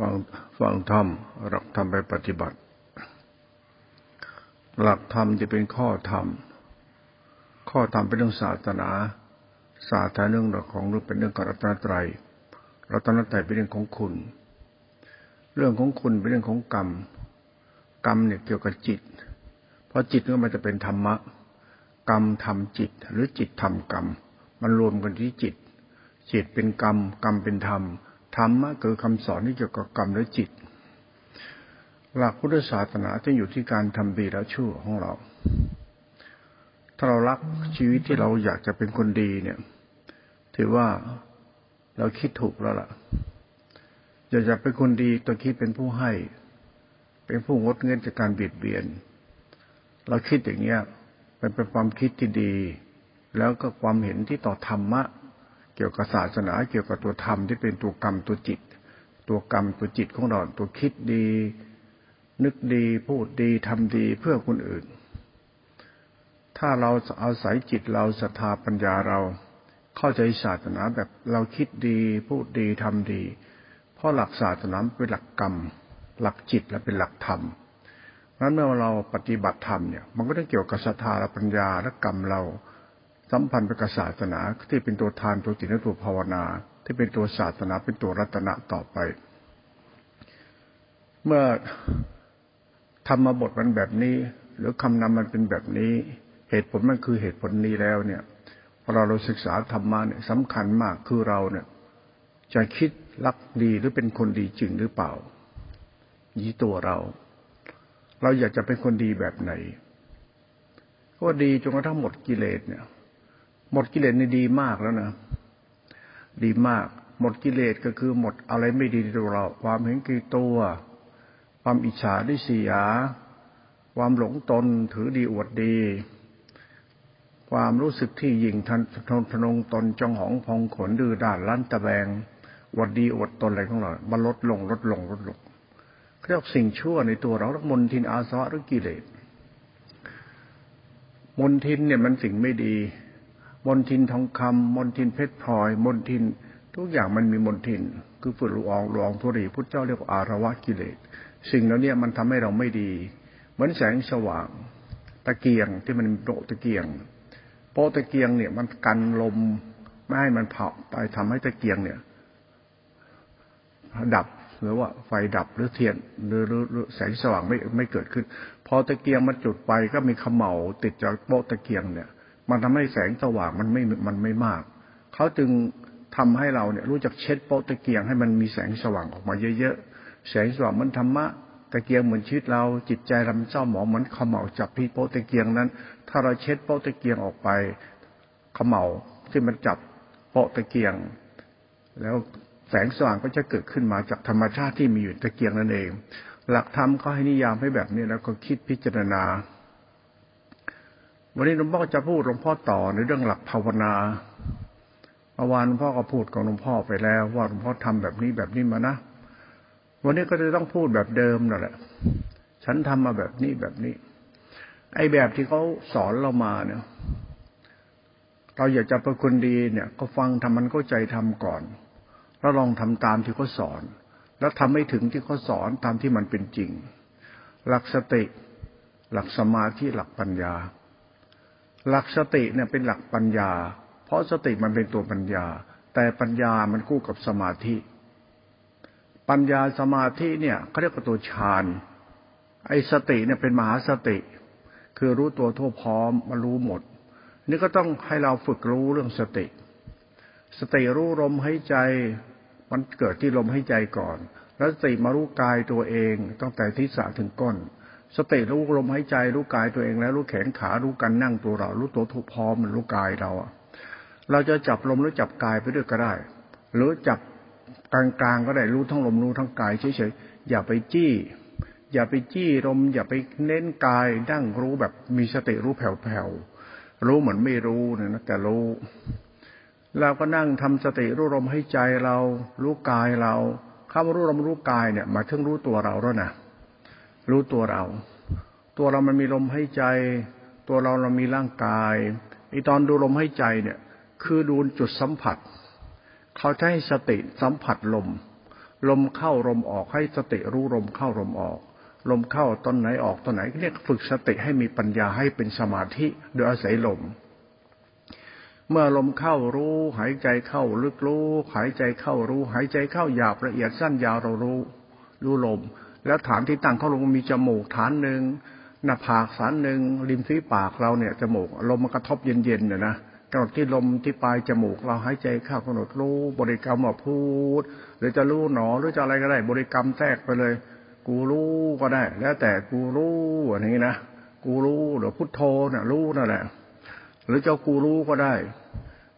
ฟังฟังธรรมหลักธรรมไปปฏิบัติ หลักธรรมจะเป็นข้อธรรม ข้อธรรมเป็นเรื่องศาสนา ศาสนาเรื่องของหรือเป็นเรื่องกรัตนตรัยรัตนตรัยเป็นเรื่องของคุณ เรื่องของคุณเป็นเรื่องของกรรม กรรมเนี่ยเกี่ยวกับจิต เพราะจิตก็มันจะเป็นธรรมะ กรรมทำจิต หรือจิตทำกรรม มันรวมกันที่จิต จิตเป็นกรรม กรรมเป็นธรรม ธรรมะคือคำสอนที่เกี่ยวกับกรรมและจิต หลักพุทธศาสนาจะอยู่ที่การทำดีและชั่วของเรา ถ้าเรารักชีวิตที่เราอยากจะเป็นคนดีเนี่ย ถือว่าเราคิดถูกแล้วล่ะ อยากจะเป็นคนดีตัวคิดเป็นผู้ให้ เป็นผู้งดเงินจากการเบียดเบียน เราคิดอย่างเงี้ยเป็นเป็นความคิดที่ดี แล้วก็ความเห็นที่ต่อธรรมะ กี่ยวกับศาสนาเกี่ยวกับตัวธรรมที่เป็นตัวกรรมตัวจิต ตัวกรรมตัวจิตของเราตัวคิดดี นึกดีพูดดีทำดีเพื่อคนอื่น ถ้าเราเอาศัยจิตเราศรัทธาปัญญาเราเข้าใจศาสนาแบบเราคิดดี พูดดีทำดี เพราะหลักศาสนาเป็นหลักกรรม หลักจิตและเป็นหลักธรรมนั้นเมื่อเราปฏิบัติธรรมเนี่ย มันก็ต้องเกี่ยวกับศรัทธาและปัญญาและกรรมเรา สัมพันธ์ไปกับศาสนาที่เป็นตัวทานตัวจิตและตัวภาวนา ที่เป็นตัวศาสนาเป็นตัวรัตนะต่อไป เมื่อธรรมบทมันแบบนี้ หรือคำนำมันเป็นแบบนี้ เหตุผลมันคือเหตุผลนี้แล้วเนี่ยพอเราเราศึกษาธรรมะเนี่ยสำคัญมากคือเราเนี่ย จะคิดรักดีหรือเป็นคนดีจริงหรือเปล่ายี่ตัวเรา เราอยากจะเป็นคนดีแบบไหน ก็ดีจนกระทั่งหมดกิเลสเนี่ย หมดกิเลสนี่ดีมากแล้วนะดีมาก หมดกิเลสก็คือหมดอะไรไม่ดีในตัวเรา ความเห็นกีตัว ความอิจฉาดิสียความหลงตนถือดีอวดดี ความรู้สึกที่ยิงทันทนทนงตนจองหองพองขนดื้อด้านลั่นตะแบงอวดดีอวดตนอะไรของเรามันลดลงลดลงลดลงเรียกสิ่งชั่วในตัวเราทั้งมนทินอาสวะหรือกิเลสมนทินเนี่ยมันสิ่งไม่ดี มนทินทองคำมนทินเพชรพลอย มนทิน ทุกอย่างมันมีมนทิน คือฝุ่นละอองละอองทุรีพุทธเจ้าเรียกว่าอารวะกิเลส สิ่งเหล่านี้มันทำให้เราไม่ดี เหมือนแสงสว่าง ตะเกียงที่มันโปะตะเกียง โปะตะเกียงเนี่ยมันกันลมไม่ให้มันเผาไปทำให้ตะเกียงเนี่ย ดับหรือว่าไฟดับหรือเทียนหรือหรือแสงสว่างไม่ไม่เกิดขึ้น พอตะเกียงมันจุดไปก็มีขมเหลาติดจากโปะตะเกียงเนี่ย มันทำให้แสงสว่างมันไม่มันไม่มากเขาจึงทำให้เราเนี่ยรู้จักเช็ดโป๊ะตะเกียงให้มันมีแสงสว่างออกมาเยอะๆแสงสว่างมันธรรมะตะเกียงเหมือนชีวิตเราจิตใจราเศร้าหมองเหมือนขมเหลาจับพี่โป๊ะตะเกียงนั้น ถ้าเราเช็ดโป๊ะตะเกียงออกไปขมเหลาที่มันจับโป๊ะตะเกียง แล้วแสงสว่างก็จะเกิดขึ้นมาจากธรรมชาติที่มีอยู่ตะเกียงนั่นเอง หลักธรรมเขาให้นิยามให้แบบนี้แล้วก็คิดพิจารณา วันนี้หลวงพ่อจะพูดหลวงพ่อต่อในเรื่องหลักภาวนาเมื่อวานหลวงพ่อก็พูดกับหลวงพ่อไปแล้ว ว่าหลวงพ่อทำแบบนี้แบบนี้มานะวันนี้ก็จะต้องพูดแบบเดิมนั่นแหละ ฉันทำมาแบบนี้แบบนี้ ไอ้แบบที่เขาสอนเรามาเนี่ย เราอยากจะเป็นคนดีเนี่ย ก็ฟังทำมันเข้าใจทำก่อน แล้วลองทำตามที่เขาสอน แล้วทำให้ถึงที่เขาสอนตามที่มันเป็นจริง หลักสติ หลักสมาธิหลักปัญญา หลักสติเนี่ยเป็นหลักปัญญา เพราะสติมันเป็นตัวปัญญา แต่ปัญญามันคู่กับสมาธิ ปัญญาสมาธิเนี่ยเขาเรียกว่าตัวฌานไอ้สติเนี่ยเป็นมหาสติ คือรู้ตัวทั่วพร้อมมารู้หมด นี่ก็ต้องให้เราฝึกรู้เรื่องสติ สติรู้ลมหายใจ มันเกิดที่ลมหายใจก่อน แล้วสติมารู้กายตัวเองตั้งแต่ทิศถึงก้น สติรู้ลมหายใจรู้กายตัวเองแล้วรู้แขนขารู้การนั่งตัวเรา รู้ตัวทุกพร้อมมันรู้กายเราเราจะจับลมหรือจับกายไปด้วยก็ได้ หรือจับกลางๆก็ได้รู้ทั้งลมรู้ทั้งกายเฉยๆอย่าไปจี้ อย่าไปจี้ลม อย่าไปเน้นกายนั่งรู้แบบมีสติรู้แผ่วๆรู้เหมือนไม่รู้เนี่ยนะแต่รู้เราก็นั่งทำสติรู้ลมให้ใจเรา รู้กายเราคำว่ารู้ลมรู้กายเนี่ยมาถึงรู้ตัวเราแล้วนะ รู้ตัวเรา ตัวเรามันมีลมหายใจ ตัวเราเรามีร่างกายไอตอนดูลมหายใจเนี่ย คือดูจุดสัมผัส เขาใช้สติสัมผัสลม ลมเข้าลมออกให้สติรู้ลมเข้าลมออก ลมเข้าตอนไหนออกตอนไหนเรียกฝึกสติให้มีปัญญาให้เป็นสมาธิโดยอาศัยลมเมื่อลมเข้ารู้ หายใจเข้าลึกรู้ หายใจเข้ารู้ หายใจเข้าหยาบละเอียดสั้นยาวเรารู้ รู้ลม แล้วฐานที่ตั้งเข้าลงมีจมูกฐานหนึ่งหน้าผากฐานหนึ่งริมฝีปากเราเนี่ยจมูกลมมันกระทบเย็นๆเนี่ยนะกำหนดที่ลมที่ปลายจมูกเราหายใจเข้ากำหนดรู้บริกรรมว่าพูด หรือจะรู้หนอหรือจะอะไรก็ได้ บริกรรมแทรกไปเลย กูรู้ก็ได้ แล้วแต่กูรู้อันนี้นะกูรู้หรือพุทโธน่ะรู้นั่นแหละหรือเจ้ากูรู้ก็ได้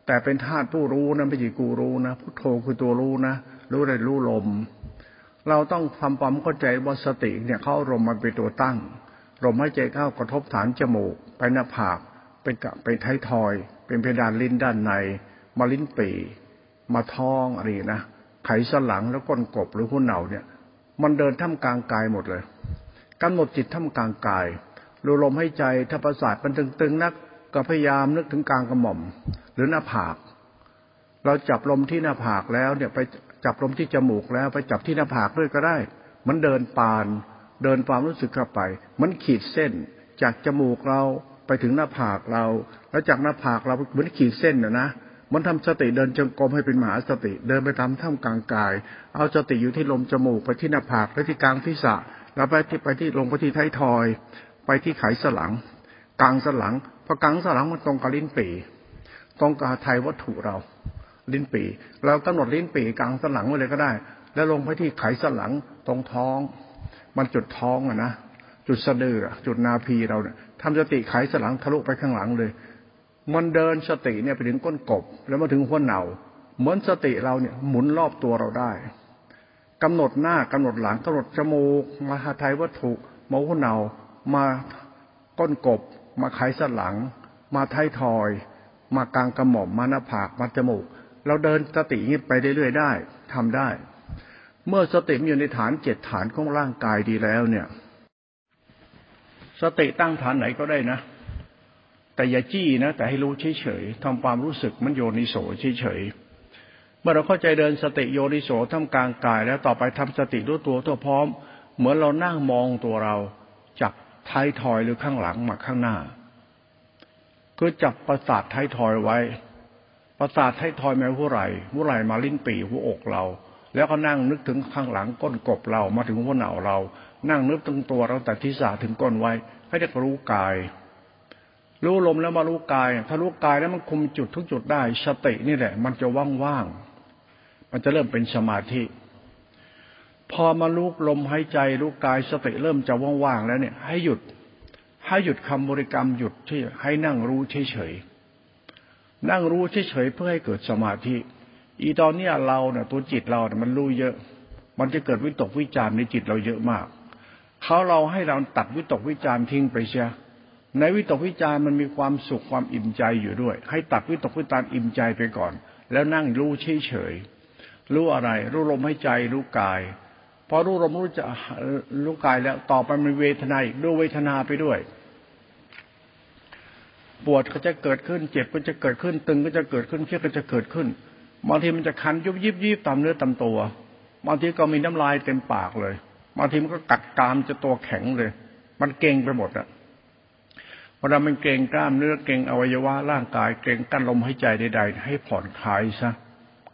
แต่เป็นธาตุผู้รู้นะไม่ใช่กูรู้นะพุทโธคือตัวรู้นะรู้ได้รู้ลม เราต้องทำความเข้าใจว่าสติเนี่ยเข้าลมมันเป็นตัวตั้งลมหายใจเข้ากระทบฐานจมูก ไปหน้าผากไปกะไปท้ายทอย เป็นเพดานลิ้นด้านใน มาลิ้นปีมาท้องอะไรนะไขสันหลังแล้วก้นกบหรือหัวเหนาเนี่ย มันเดินท่ามกลางกายหมดเลยกำหนดจิตท่ามกลางกายรูลมให้ใจถ้าประสาทมันตึงๆนัก ก็พยายามนึกถึงกลางกระหม่อม หรือหน้าผาก เราจับลมที่หน้าผากแล้วเนี่ยไป จับลมที่จมูกแล้วไปจับที่หน้าผากด้วยก็ได้ มันเดินปาน เดินความรู้สึกเข้าไป มันขีดเส้น จากจมูกเราไปถึงหน้าผากเรา แล้วจากหน้าผากเราเหมือนขีดเส้นนะนะมันทำสติเดินจงกรมให้เป็นมหาสติ เดินไปตามท่ามกลางกาย เอาสติอยู่ที่ลมจมูกไปที่หน้าผากไปที่กลางทิศะแล้วไปที่ไปที่ลงไปที่ท้ายทอย ไปที่ไขสลัง กลางสลังพอกลางสลังมันตรงกับลิ้นปีตรงกับไทยวัตถุเรา ลิ้นปีเรากำหนดลิ้นปีกลางสลังไว้เลยก็ได้ แล้วลงไปที่ไขสลังตรงท้อง มันจุดท้องอะนะจุดสะดือจุดนาพีเราเนี่ยทำสติไขสลังทะลุไปข้างหลังเลย มันเดินสติเนี่ยไปถึงก้นกบ แล้วมาถึงหัวเหนาเหมือนสติเราเนี่ยหมุนรอบตัวเราได้กำหนดหน้ากำหนดหลังกำหนดจมูกมาหาไทยวัตถุมาหัวเหนามาก้นกบ มาไขสลัง มาท้ายทอย มากลางกระหม่อมมาหน้าผากมาจมูก เราเดินสตินี้ไปเรื่อยๆได้ทำได้ เมื่อสติอยู่ในฐานเจ็ดฐานของร่างกายดีแล้วเนี่ย สติตั้งฐานไหนก็ได้นะ แต่อย่าจี้นะ แต่ให้รู้เฉยๆทำความรู้สึกมันโยนิโสเฉยๆเมื่อเราเข้าใจเดินสติโยนิโสทำกลางกาย แล้วต่อไปทำสติรู้ตัวตัวพร้อม เหมือนเรานั่งมองตัวเราจากท้ายทอยหรือข้างหลังมาข้างหน้า คือจับประสาทท้ายทอยไว้ ประสาทท้ายทอยแมาหัวไหล่หัวไหล่มาลิ้นปี่หัวอกเรา แล้วก็นั่งนึกถึงข้างหลังก้นกบเรามาถึงหัวเหนาเรา นั่งนึกถึงตัวเราแต่ที่สาถึงก้นไว้ให้ได้รู้กาย รู้ลมแล้วมารู้กาย ถ้ารู้กายแล้วมันคุมจุดทุกจุดได้สตินี่แหละ มันจะว่างๆมันจะเริ่มเป็นสมาธิพอมารู้ลมหายใจรู้กายสติเริ่มจะว่างๆแล้วเนี่ย ให้หยุด ให้หยุดคำบริกรรมหยุดที่ให้นั่งรู้เฉยๆ นั่งรู้เฉยๆเพื่อให้เกิดสมาธิ อีตอนนี้เราเนี่ยตัวจิตเราเนี่ยมันรู้เยอะ มันจะเกิดวิตกวิจารในจิตเราเยอะมากเขาเราให้เราตัดวิตกวิจารทิ้งไปเชียในวิตกวิจารมันมีความสุขความอิ่มใจอยู่ด้วย ให้ตัดวิตกวิจารอิ่มใจไปก่อน แล้วนั่งรู้เฉยเฉยรู้อะไร รู้ลมให้ใจรู้กายพอรู้ลมรู้จะรู้กายแล้วต่อไปมันเวทนาอีกดูเวทนาไปด้วย ปวดก็จะเกิดขึ้น เจ็บก็จะเกิดขึ้น ตึงก็จะเกิดขึ้นเครียดก็จะเกิดขึ้นบางทีมันจะคันยุบยิบยิบตามเนื้อตามตัวบางทีก็มีน้ำลายเต็มปากเลยบางทีมันก็กัดกรามจะตัวแข็งเลย มันเก่งไปหมดอะเวลามันเก่งกล้ามเนื้อเก่งอวัยวะร่างกายเก่งกั้นลมหายใจใดๆให้ผ่อนคลายซะ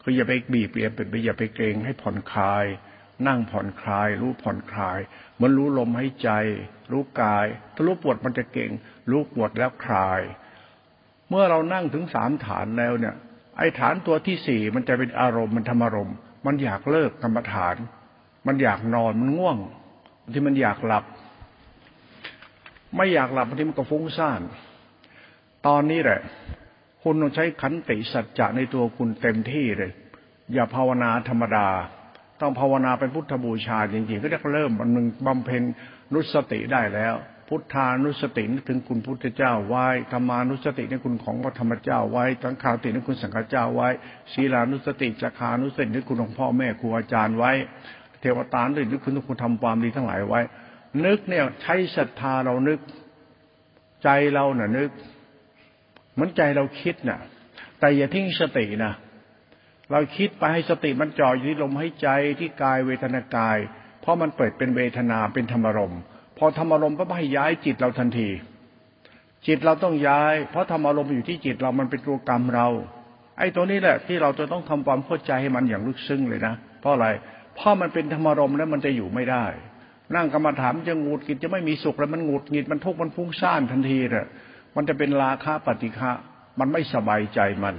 คืออย่าไปบีบเบียบไปอย่าไปเก่งให้ผ่อนคลาย นั่งผ่อนคลาย รู้ผ่อนคลายมือนรู้ลมหายใจ รู้กาย ถ้ารู้ปวดมันจะเก่ง รู้ปวดแล้วคลาย เมื่อเรานั่งถึงสามฐานแล้วเนี่ย ไอ้ฐานตัวที่สี่มันจะเป็นอารมณ์มันธรรมารมณ์ มันอยากเลิกกรรมฐาน มันอยากนอนมันง่วงที่มันอยากหลับ ไม่อยากหลับบางทีมันก็ฟุ้งซ่าน ตอนนี้แหละ คุณต้องใช้ขันติสัจจะในตัวคุณเต็มที่เลย อย่าภาวนาธรรมดา ต้องภาวนาเป็นพุทธบูชาจริงๆ ก็จะเริ่มมันมึงบำเพ็ญนุสติได้แล้ว พุทธานุสตินึกถึงคุณพุทธเจ้าไว้ธรรมานุสตินึกคุณของพระธรรมเจ้าไว้สังขาตินึกคุณสังฆเจ้าไว้ศีลานุสติจักานุสตินึกคุณของพ่อแม่ครูอาจารย์ไว้ เทวตานึกคุณทุกคุณทำความดีทั้งหลายไว้ นึกเนี่ยใช้ศรัทธาเรานึกใจเราเน่ะนึกเหมือนใจเราคิดน่ะ แต่อย่าทิ้งสตินะเราคิดไปให้สติมันจ่ออยู่ที่ลมหายใจที่กายเวทนากาย เพราะมันเปิดเป็นเวทนาเป็นธรรมรมณ์ พอธรรมารมณ์ก็ให้ย้ายจิตเราทันที จิตเราต้องย้าย เพราะธรรมารมณ์อยู่ที่จิตเรามันเป็นตัวกรรมเรา ไอ้ตัวนี้แหละ ที่เราจะต้องทำความเข้าใจให้มันอย่างลึกซึ้งเลยนะ เพราะอะไรเพราะมันเป็นธรรมารมณ์แล้วมันจะอยู่ไม่ได้ นั่งกรรมฐานจะงูดกิจจะไม่มีสุขแล้วมันงูดหงิดมันทุกข์มันฟุ้งซ่านทันทีเลยมันจะเป็นราคะปฏิฆะมันไม่สบายใจมัน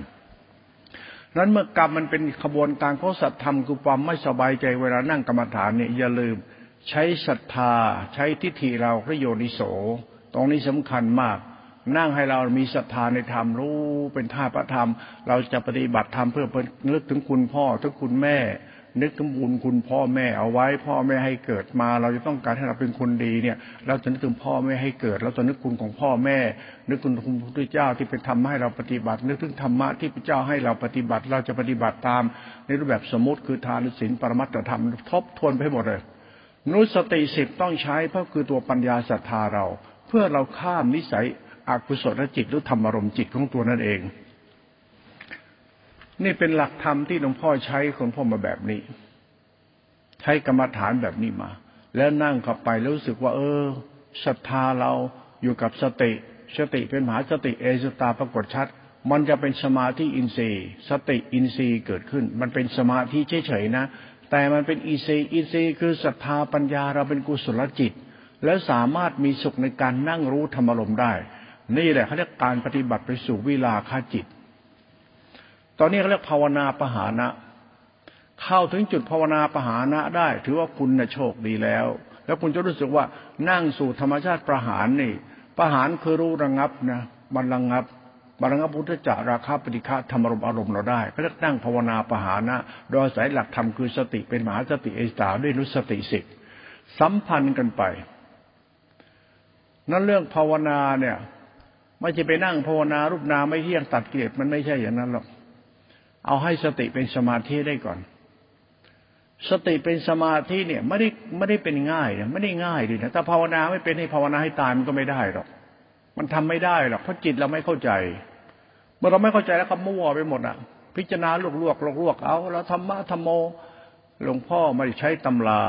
นั้นเมื่อกรรมมันเป็นขบวนการของสัตธรรมคือความไม่สบายใจเวลานั่งกรรมฐานเนี่ยอย่าลืม ใช้ศรัทธา ใช้ทิฏฐิเราพระโยนิโส ตรงนี้สำคัญมาก นั่งให้เรามีศรัทธาในธรรมรู้เป็นท่าพระธรรม เราจะปฏิบัติธรรมเพื่อเพื่อนึกถึงคุณพ่อถึงคุณแม่ นึกถึงบุญคุณพ่อแม่เอาไว้ พ่อแม่ให้เกิดมา เราจะต้องการให้เราเป็นคนดีเนี่ย เราจะนึกถึงพ่อแม่ให้เกิดเราจะนึกคุณของพ่อแม่ นึกคุณคุณพระพุทธเจ้าที่เป็นธรรมให้เราปฏิบัติ นึกถึงธรรมะที่พระเจ้าให้เราปฏิบัติ เราจะปฏิบัติตามในรูปแบบสมมติคือทานศีลปรมัตถธรรมทบทวนไปหมดเลย นุสติสิบต้องใช้เพราะคือตัวปัญญาศรัทธาเรา เพื่อเราข้ามนิสัยอกุศลจิตหรือธรรมารมณ์จิตของตัวนั่นเอง นี่เป็นหลักธรรมที่หลวงพ่อใช้คนพ่อมาแบบนี้ ใช้กรรมฐานแบบนี้มา แล้วนั่งเข้าไปแล้วรู้สึกว่า เออศรัทธาเราอยู่กับสติ สติเป็นมหาสติเอสตาปรากฏชัด มันจะเป็นสมาธิอินทรีย์ สติอินทรีย์เกิดขึ้น มันเป็นสมาธิเฉยๆนะ แต่มันเป็นอินทรีอินทรีคือศรัทธาปัญญาเราเป็นกุศลจิต แล้วสามารถมีสุขในการนั่งรู้ธรรมลมได้ นี่แหละเขาเรียกการปฏิบัติไปสู่วิลาคาจิต ตอนนี้เขาเรียกภาวนาปหานะ เข้าถึงจุดภาวนาปหานะได้ ถือว่าคุณนะโชคดีแล้ว แล้วคุณจะรู้สึกว่านั่งสู่ธรรมชาติประหารนี่ประหารคือรู้ระงับนะมันระงับ มระงับพุทธจาราคาปฏิฆะธรรมรมอารมณ์เราได้ก็เรียกนั่งภาวนาปหานะโดยอายหลักธรรมคือสติเป็นมหาสติเอสาด้วยนุสติสิบสัมพันธ์กันไป นั่นเรื่องภาวนาเนี่ย ไม่ใช่ไปนั่งภาวนารูปนาไม่เที่ยงตัดเกลียดมันไม่ใช่อย่างนั้นหรอกเอาให้สติเป็นสมาธิได้ก่อน สติเป็นสมาธิเนี่ยไม่ได้ไม่ได้เป็นง่ายนะไม่ได้ง่ายเลยนะถ้าภาวนาไม่เป็นให้ภาวนาให้ตายมันก็ไม่ได้หรอกมันทำไม่ได้หรอกเพราะจิตเราไม่เข้าใจ เมื่อเราไม่เข้าใจแล้วก็มั่วไปหมดอะ พิจารณาลวกลวกลวกลวกเอาแล้วธรรมะธรรมโม หลวงพ่อไม่ใช้ตำรา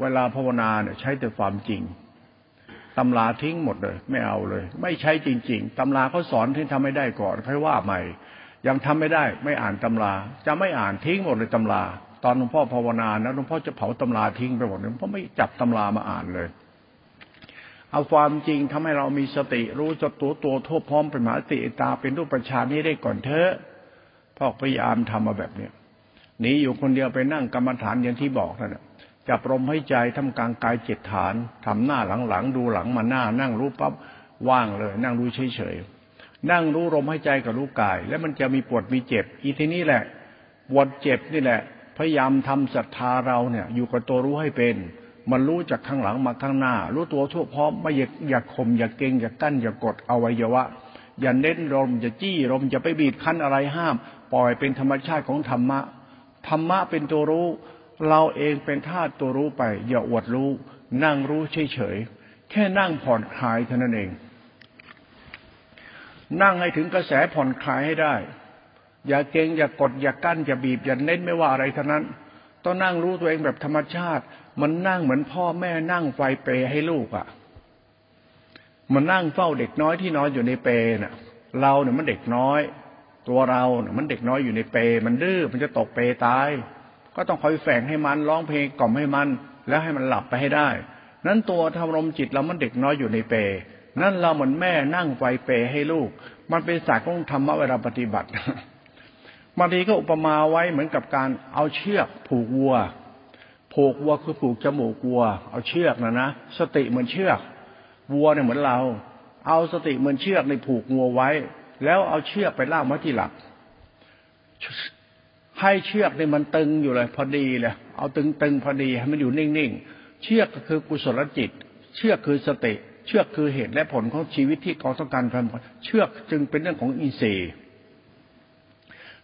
เวลาภาวนาเนี่ยใช้แต่ความจริงตำราทิ้งหมดเลย ไม่เอาเลย ไม่ใช้จริง ๆตำราเขาสอนที่ทำไม่ได้ก่อนค่อยว่าใหม่ ยังทำไม่ได้ ไม่อ่านตำรา จะไม่อ่านทิ้งหมดเลยตำรา ตอนหลวงพ่อภาวนานะหลวงพ่อจะเผาตำราทิ้งไปหมดเลยเพราะไม่จับตำรามาอ่านเลย เอาความจริงทำให้เรามีสติรู้จดตัวตัวทั่วพร้อมเป็นมหาติตาเป็นรูปประชานี้ได้ก่อนเถอะพ่อพยายามทำมาแบบเนี้ยหนีอยู่คนเดียวไปนั่งกรรมฐานอย่างที่บอกนั่นแหละจับลมให้ใจทำกลางกายเจ็ดฐานทำหน้าหลังๆดูหลังมาหน้า นั่งรู้ปั๊บว่างเลย นั่งรู้เฉยๆนั่งรู้ลมให้ใจกับรู้กาย แล้วมันจะมีปวดมีเจ็บ อีทีนี้แหละปวดเจ็บนี่แหละ พยายามทำศรัทธาเราเนี่ย อยู่กับตัวรู้ให้เป็น มันรู้จากข้างหลังมาข้างหน้า รู้ตัวทั่วพร้อมไม่อยากอยากข่มอยากเกงอยากกั้นอยากกดอวัยวะ อย่าเน้นลมอย่าจี้ลมอย่าไปบีบคั้นอะไรห้าม ปล่อยเป็นธรรมชาติของธรรมะธรรมะเป็นตัวรู้ เราเองเป็นธาตุตัวรู้ไป อย่าอวดรู้ นั่งรู้เฉยๆแค่นั่งผ่อนคลายเท่านั้นเอง นั่งให้ถึงกระแสผ่อนคลายให้ได้ อย่าเกงอย่ากดอย่ากั้นอย่าบีบอย่าเน้นไม่ว่าอะไรทั้งนั้น ต้องนั่งรู้ตัวเองแบบธรรมชาติ มันนั่งเหมือนพ่อแม่นั่งไฟเปให้ลูกอะ่ะ มันนั่งเฝ้าเด็กน้อยที่นอนอยู่ในเปน่ะ เราเนี่ยมันเด็กน้อย ตัวเราเนี่ยมันเด็กน้อยอยู่ในเปมันดื้อมันจะตกเปตาย ก็ต้องคอยแฝงให้มันร้องเพลงกล่อมให้มัน แล้วให้มันหลับไปให้ได้ นั้นตัวธรรมรมจิตเรามันเด็กน้อยอยู่ในเปนั่นเราเหมือนแม่นั่งไฟเปให้ลูก มันเป็นศาสตร์ของธรรมะเวลาปฏิบัติบางทีก็อุปมาไว้เหมือนกับการเอาเชือกผูกวัว ผูกวัวคือผูกจมูกวัว เอาเชือกนะนะสติเหมือนเชือก วัวเนี่ยเหมือนเรา เอาสติเหมือนเชือกในผูกงัวไว้ แล้วเอาเชือกไปล่ามไว้ที่หลัก ให้เชือกเนี่ยมันตึงอยู่เลย พอดีเลยเอาตึงตึงพอดีให้มันอยู่นิ่งๆเชือกก็คือกุศลจิต เชือกคือสติ เชือกคือเหตุและผลของชีวิตที่กองต้องการทำเชือกจึงเป็นเรื่องของอินทรีย์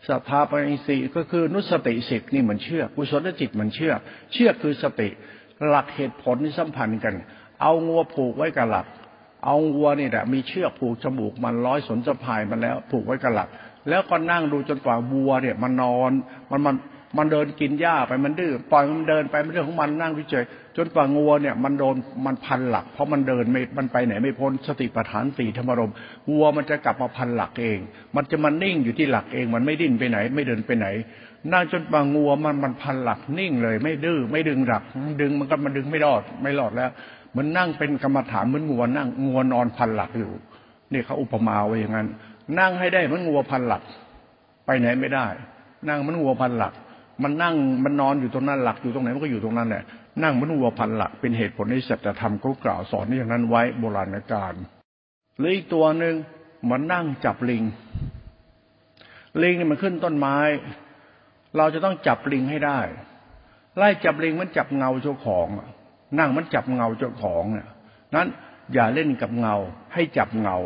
สภาปัญสีก็คือนุสติสิบนี่มันเชื่อกุศลจิตมันเชื่อ เชื่อคือสติหลักเหตุผลนี่สัมพันธ์กัน เอางัวผูกไว้กับหลัก เอางัวนี่แหละมีเชือกผูกจมูกมันร้อยสนสะพายมันแล้วผูกไว้กับหลัก แล้วก็นั่งดูจนกว่าวัวเนี่ยมันนอน มันมัน มันเดินกินหญ้าไปมันดื้อปล่อยมันเดินไปมันเรื่องของมันนั่งเฉยจนกว่างัวเนี่ยมันโดนมันพันหลัก เพราะมันเดินไม่มันไปไหนไม่พ้นสติปัฏฐานสี่ธรรมรมวัวมันจะกลับมาพันหลักเอง มันจะมันนิ่งอยู่ที่หลักเอง มันไม่ดิ้นไปไหน ไม่เดินไปไหนนั่งจนบางงัวมันมันพันหลักนิ่งเลย ไม่ดื้อไม่ดึงหลัก ดึงมันก็มันดึงไม่รอดไม่รอดแล้ว มันนั่งเป็นกรรมฐานเหมือนงัวนั่งงัวนอนพันหลักอยู่นี่เขาอุปมาไว้อย่างนั้น นั่งให้ได้มือนงัวพันหลัก ไปไหนไม่ได้ นั่งมันงัวพันหลัก มันนั่งมันนอนอยู่ตรงนั้นหลักอยู่ตรงไหนมันก็อยู่ตรงนั้นแหละนั่งมันงัวพันหลักเป็นเหตุผลในสัจธรรมเขากล่าวสอนอย่างนั้นไว้โบราณกาลหรืออีกตัวหนึ่งมันนั่งจับลิง ลิงนี่มันขึ้นต้นไม้ เราจะต้องจับลิงให้ได้ ไล่จับลิงมันจับเงาเจ้าของนั่งมันจับเงาเจ้าของเนี่ยนั้นอย่าเล่นกับเงาให้จับเงา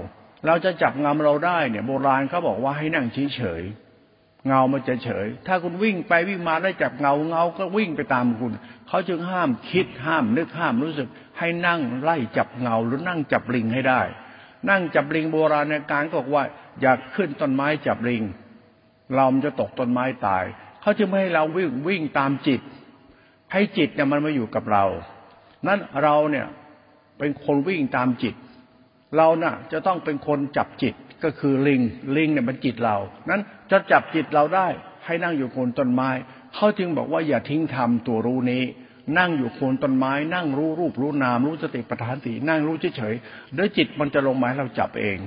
เราจะจับเงาเราได้เนี่ย โบราณเขาบอกว่าให้นั่งเฉยๆ เงามันจะเฉย ถ้าคุณวิ่งไปวิ่งมาได้จับเงาเงาก็วิ่งไปตามคุณ เขาจึงห้ามคิดห้ามนึกห้ามรู้สึก ให้นั่งไล่จับเงาหรือนั่งจับลิงให้ได้ นั่งจับลิงโบราณในการก็บอกว่า อยากขึ้นต้นไม้จับลิง เราจะตกต้นไม้ตาย เขาจะไม่ให้เราวิ่งวิ่งตามจิต ให้จิตเนี่ยมันมาอยู่กับเรา นั้นเราเนี่ยเป็นคนวิ่งตามจิต เราน่ะจะต้องเป็นคนจับจิตก็คือลิงลิงเนี่ยมันจิตเรา นั้นจะจับจิตเราได้ให้นั่งอยู่โคนต้นไม้เขาจึงบอกว่าอย่าทิ้งทำตัวรู้นี้ นั่งอยู่โคนต้นไม้ นั่งรู้รูปรู้นาม รู้สติปัฏฐานสีนั่งรู้เฉยๆเดี๋ยวจิตมันจะลงมาให้เราจับเอง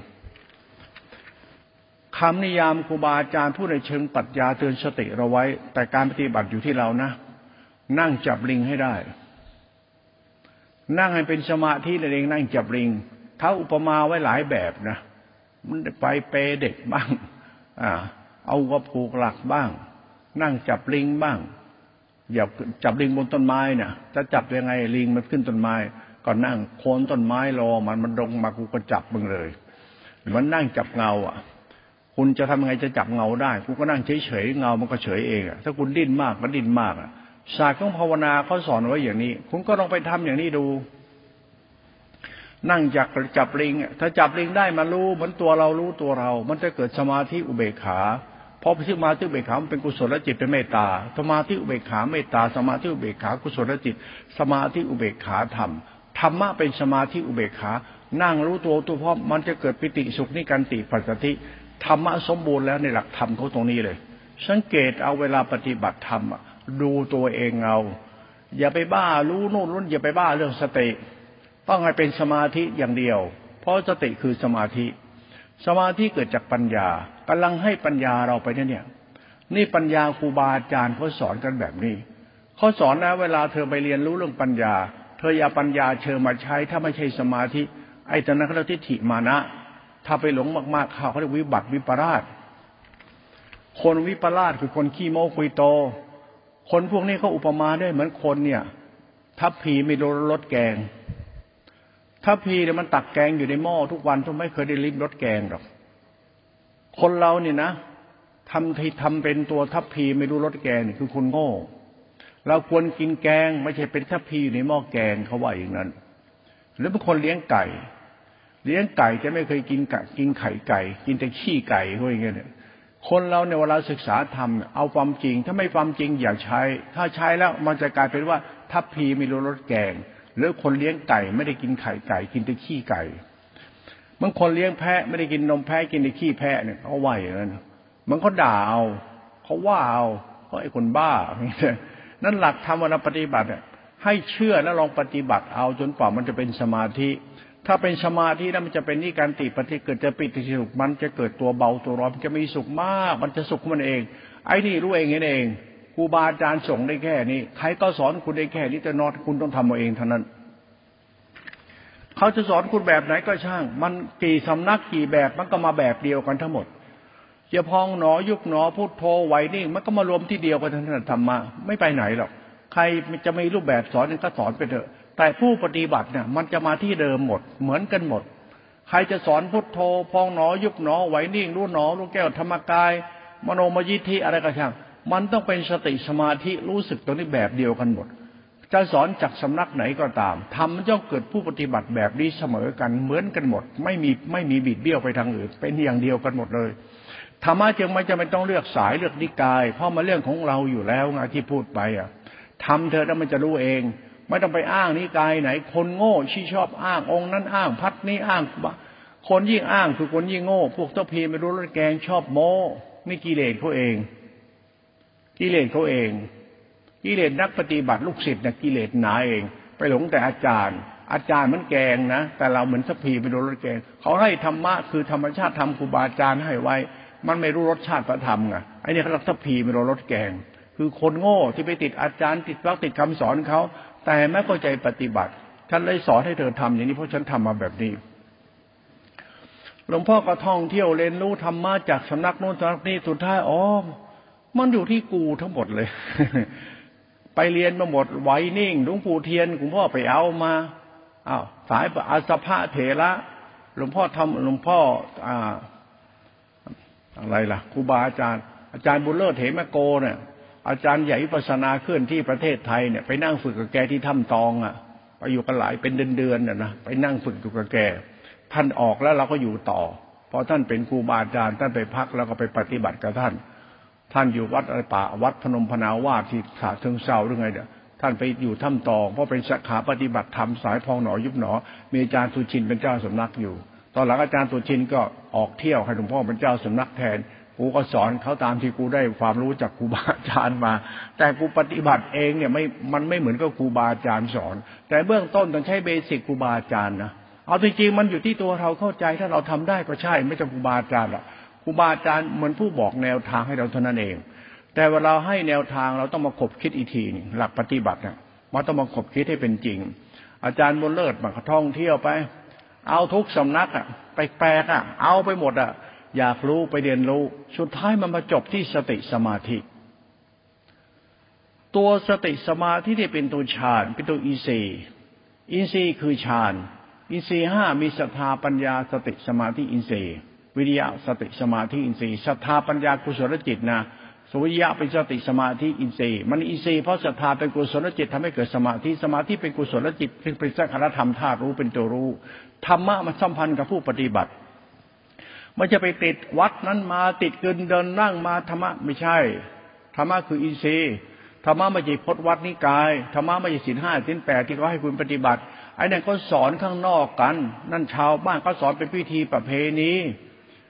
คำนิยามครูบาอาจารย์ผู้ในเชิงปรัชญาเตือนสติเราไว้ แต่การปฏิบัติอยู่ที่เรานะนั่งจับลิงให้ได้ นั่งให้เป็นสมาธินั่นเองนั่งจับลิง เท้าอุปมาไว้หลายแบบนะ มันไปเปเด็กบ้าง อ่า เอากระผูกหลักบ้าง นั่งจับลิงบ้าง อย่าจับลิงบนต้นไม้เนี่ยจะจับยังไงลิงมันขึ้นต้นไม้ ก็นั่งโคนต้นไม้รอมันมันลงมากูก็จับมึงเลยมันนั่งจับเงา อะ คุณจะทำยังไงจะจับเงาได้คุณก็นั่งเฉยๆเงามันก็เฉยเองอะถ้าคุณดิ้นมากก็ดิ้นมากอะศาสตร์ของภาวนาเขาสอนไว้อย่างนี้ คุณก็ลองไปทำอย่างนี้ดู นั่งจับจับลิงถ้าจับลิงได้มารู้เหมือนตัวเรารู้ตัวเรา มันจะเกิดสมาธิอุเบกขาเพราะที่มาที่อุเบกขาเป็นกุศลจิตเป็นเมตตาสมาธิอุเบกขาเมตตาสมาธิอุเบกขากุศลจิต สมาธิอุเบกขาธรรมธรรมะเป็นสมาธิอุเบกขา นั่งรู้ตัวตัวพร้อมันจะเกิดปิติสุขนิการติปัสสติธรรมะสมบูรณ์แล้วในหลักธรรมเขาตรงนี้เลย สังเกตเอาเวลาปฏิบัติธรรมดูตัวเองเอา อย่าไปบ้ารู้โน่นรู้อย่าไปบ้าเรื่องสติ ต้องให้เป็นสมาธิอย่างเดียว เพราะสติคือสมาธิ สมาธิเกิดจากปัญญากำลังให้ปัญญาเราไปเนี่ย นี่ปัญญาครูบาอาจารย์เขาสอนกันแบบนี้เขาสอนนะเวลาเธอไปเรียนรู้เรื่องปัญญา เธออย่าปัญญาเชิญมาใช้ถ้าไม่ใช่สมาธิ ไอ้ตอนนั้นเขาทิฏฐิมานะ ถ้าไปหลงมากๆเขาเขาเรียกวิบัติวิปราชคนวิปราชคือคนขี้โม้คุยโต คนพวกนี้เขาอุปมาได้เหมือนคนเนี่ย ทัพพีไม่รู้รสแกง ทัพพีเนี่ยมันตักแกงอยู่ในหม้อทุกวันทุกไม่เคยได้ลิ้มรสแกงหรอก คนเราเนี่ยนะทำที่ทำเป็นตัวทัพพีไม่รู้รสแกงคือคนโง่เราควรกินแกง ไม่ใช่เป็นทัพพีอยู่ในหม้อแกงเขาว่าอย่างนั้น หรือบางคนเลี้ยงไก่ เลี้ยงไก่จะไม่เคยกินไก่กินไข่ไก่ กินแต่ขี้ไก่พวกอย่างเงี้ยคนเราในเวลาศึกษาธรรมเอาความจริง ถ้าไม่ความจริงอย่าใช้ ถ้าใช้แล้วมันจะกลายเป็นว่าทัพพีไม่รู้รสแกง หรือคนเลี้ยงไก่ไม่ได้กินไข่ไก่ กินแต่ขี้ไก่บางคนเลี้ยงแพะไม่ได้กินนมแพะกินแต่ขี้แพะเนี่ยเขาไหวอย่างนั้นมันเขาด่าเอาเขาว่าเอาเขาไอ้คนบ้านั่นหลักธรรมวันปฏิบัติให้เชื่อแล้วลองปฏิบัติเอาจนกว่ามันจะเป็นสมาธิ ถ้าเป็นสมาธิแล้วมันจะเป็นนิการติปฏิเกิดจะปิติสุขมันจะเกิดตัวเบาตัวร้อนมันจะมีสุขมาก มันจะสุขมันเอง ไอ้นี่รู้เองเอง รูบาอาจารย์ส่งได้แค่นี้ ใครก็สอนคุณได้แค่นี้แต่นอนคุณต้องทำเอาเองเท่านั้น เขาจะสอนคุณแบบไหนก็ช่าง มันกี่สำนักกี่แบบมันก็มาแบบเดียวกันทั้งหมดจะพองหนอยุบหนอพูดโทไหวนิ่งมันก็มารวมที่เดียวกันทั้งนั้นธรรมะไม่ไปไหนหรอกใครจะมีรูปแบบสอนก็สอนไปเถอะ แต่ผู้ปฏิบัติเนี่ยมันจะมาที่เดิมหมด เหมือนกันหมด ใครจะสอนพุทโธ พองหนอยุบหนอไหวนิ่งรู้หนอรู้แก้วธรรมกาย มโนมยิทธิอะไรก็ช่าง มันต้องเป็นสติสมาธิรู้สึกตรงนี้แบบเดียวกันหมด จะสอนจากสำนักไหนก็ตามทำมันย่อมเกิดผู้ปฏิบัติแบบนี้เสมอกันเหมือนกันหมด ไม่มีไม่มีบิดเบี้ยวไปทางอื่นเป็นอย่างเดียวกันหมดเลยธรรมะจึงไม่จำเป็นต้องเลือกสายเลือกนิกาย เพราะมาเรื่องของเราอยู่แล้วไงที่พูดไปอะทำเธอแล้วมันจะรู้เอง ไม่ต้องไปอ้างนิกายไหน คนโง่ที่ชอบอ้างองค์นั้นอ้างพัดนี้อ้างคนยิ่งอ้างคือคนยิ่งโง่ พวกเจ้าพีไม่รู้รถแกงชอบโม้นี่กิเลสเขาเอง กิเลสเขาเอง กิเลสนักปฏิบัติลูกศิษย์นะกิเลสหนาเอง ไปหลงแต่อาจารย์ อาจารย์มันแกงนะ แต่เราเหมือนสพีไปโดนรถแกง เขาให้ธรรมะคือธรรมชาติธรรมครูบาอาจารย์ให้ไว้ มันไม่รู้รสชาติพระธรรมไงไอ้นี่เขาเรียกสพีไปโดนรถแกง คือคนโง่ที่ไปติดอาจารย์ติดวักติดคำสอนเขาแต่ไม่เข้าใจปฏิบัติท่านเลยสอนให้เธอทำอย่างนี้เพราะฉันทำมาแบบนี้หลวงพ่อก็ท่องเที่ยวเรียนรู้ธรรมะจากสำนักโน้นสำนักนี้สุดท้ายอ๋อ มันอยู่ที่กูทั้งหมดเลย ไปเรียนมาหมดไวนิ่งหลวงปู่เทียนหลวงพ่อไปเอามาอ้าวสายอาสภะเถระหลวงพ่อทำหลวงพ่ออ่าอะไรล่ะครูบาอาจารย์ อาจารย์บุญเลิศเถมโกเนี่ยอาจารย์ใหญ่ปัสนาเคลื่อนที่ประเทศไทยเนี่ยไปนั่งฝึกกับแกที่ถ้ำตองอะไปอยู่กันหลายเป็นเดือนๆน่ะนะไปนั่งฝึกอยู่กับแกท่านออกแล้วเราก็อยู่ต่อพอท่านเป็นครูบาอาจารย์ท่านไปพักแล้วก็ไปปฏิบัติกับท่าน ท่านอยู่วัดอะไรป่าวัดพนมพนาวาสที่ขาเชิงเซาหรือไงเนี่ยท่านไปอยู่ถ้ำตองเพราะเป็นสาขาปฏิบัติธรรมสายพองหนอยุบหนอ มีอาจารย์สุชินเป็นเจ้าสำนักอยู่ ตอนหลังอาจารย์สุชินก็ออกเที่ยวให้หลวงพ่อเป็นเจ้าสำนักแทนกูก็สอนเขาตามที่กูได้ความรู้จากครูบาอาจารย์มา แต่กูปฏิบัติเองเนี่ยไม่มันไม่เหมือนกับครูบาอาจารย์สอน แต่เบื้องต้นต้องใช้เบสิกครูบาอาจารย์นะเอาจริงๆมันอยู่ที่ตัวเราเข้าใจถ้าเราทำได้ก็ใช่ไม่จำครูบาอาจารย์หรอก รูบาอาจารย์เหมือนผู้บอกแนวทางให้เราเท่านั้นเอง แต่เวลาให้แนวทางเราต้องมาขบคิดอีกทีหลักปฏิบัติเนี่ยมันต้องมาขบคิดให้เป็นจริง อาจารย์บนเลิศมาท่องเที่ยวไป เอาทุกสำนักอะไปแปลกอะ เอาไปหมดอะ อยากรู้ไปเรียนรู้ สุดท้ายมันมาจบที่สติสมาธิ ตัวสติสมาธิที่เป็นตัวฌานเป็นตัวอินทรีย์อินทรีย์คือฌานอินทรีย์ห้ามีศรัทธาปัญญาสติสมาธิอินทรีย์ วิริยะสติสมาธิอินทรีย์ศรัทธาปัญญากุศลจิตนะสุวิยะเป็นสติสมาธิอินทรีย์มันอินทรีย์เพราะศรัทธาเป็นกุศลจิตทำให้เกิดสมาธิสมาธิเป็นกุศลจิตเป็นสังขารธรรมธาตุรู้เป็นตัวรู้ธรรมะมันสัมพันธ์กับผู้ปฏิบัติมันจะไปติดวัดนั้นมาติดเกินเดินนั่งมาธรรมะไม่ใช่ธรรมะคืออินทรีย์ธรรมะไม่ใช่พจนวัดนิกายธรรมะไม่ใช่สินห้าสินแปดที่เขาให้คุณปฏิบัติไอ้นั่นเขาสอนข้างนอกกัน นั่นชาวบ้านเขาสอนเป็นพิธีประเพณี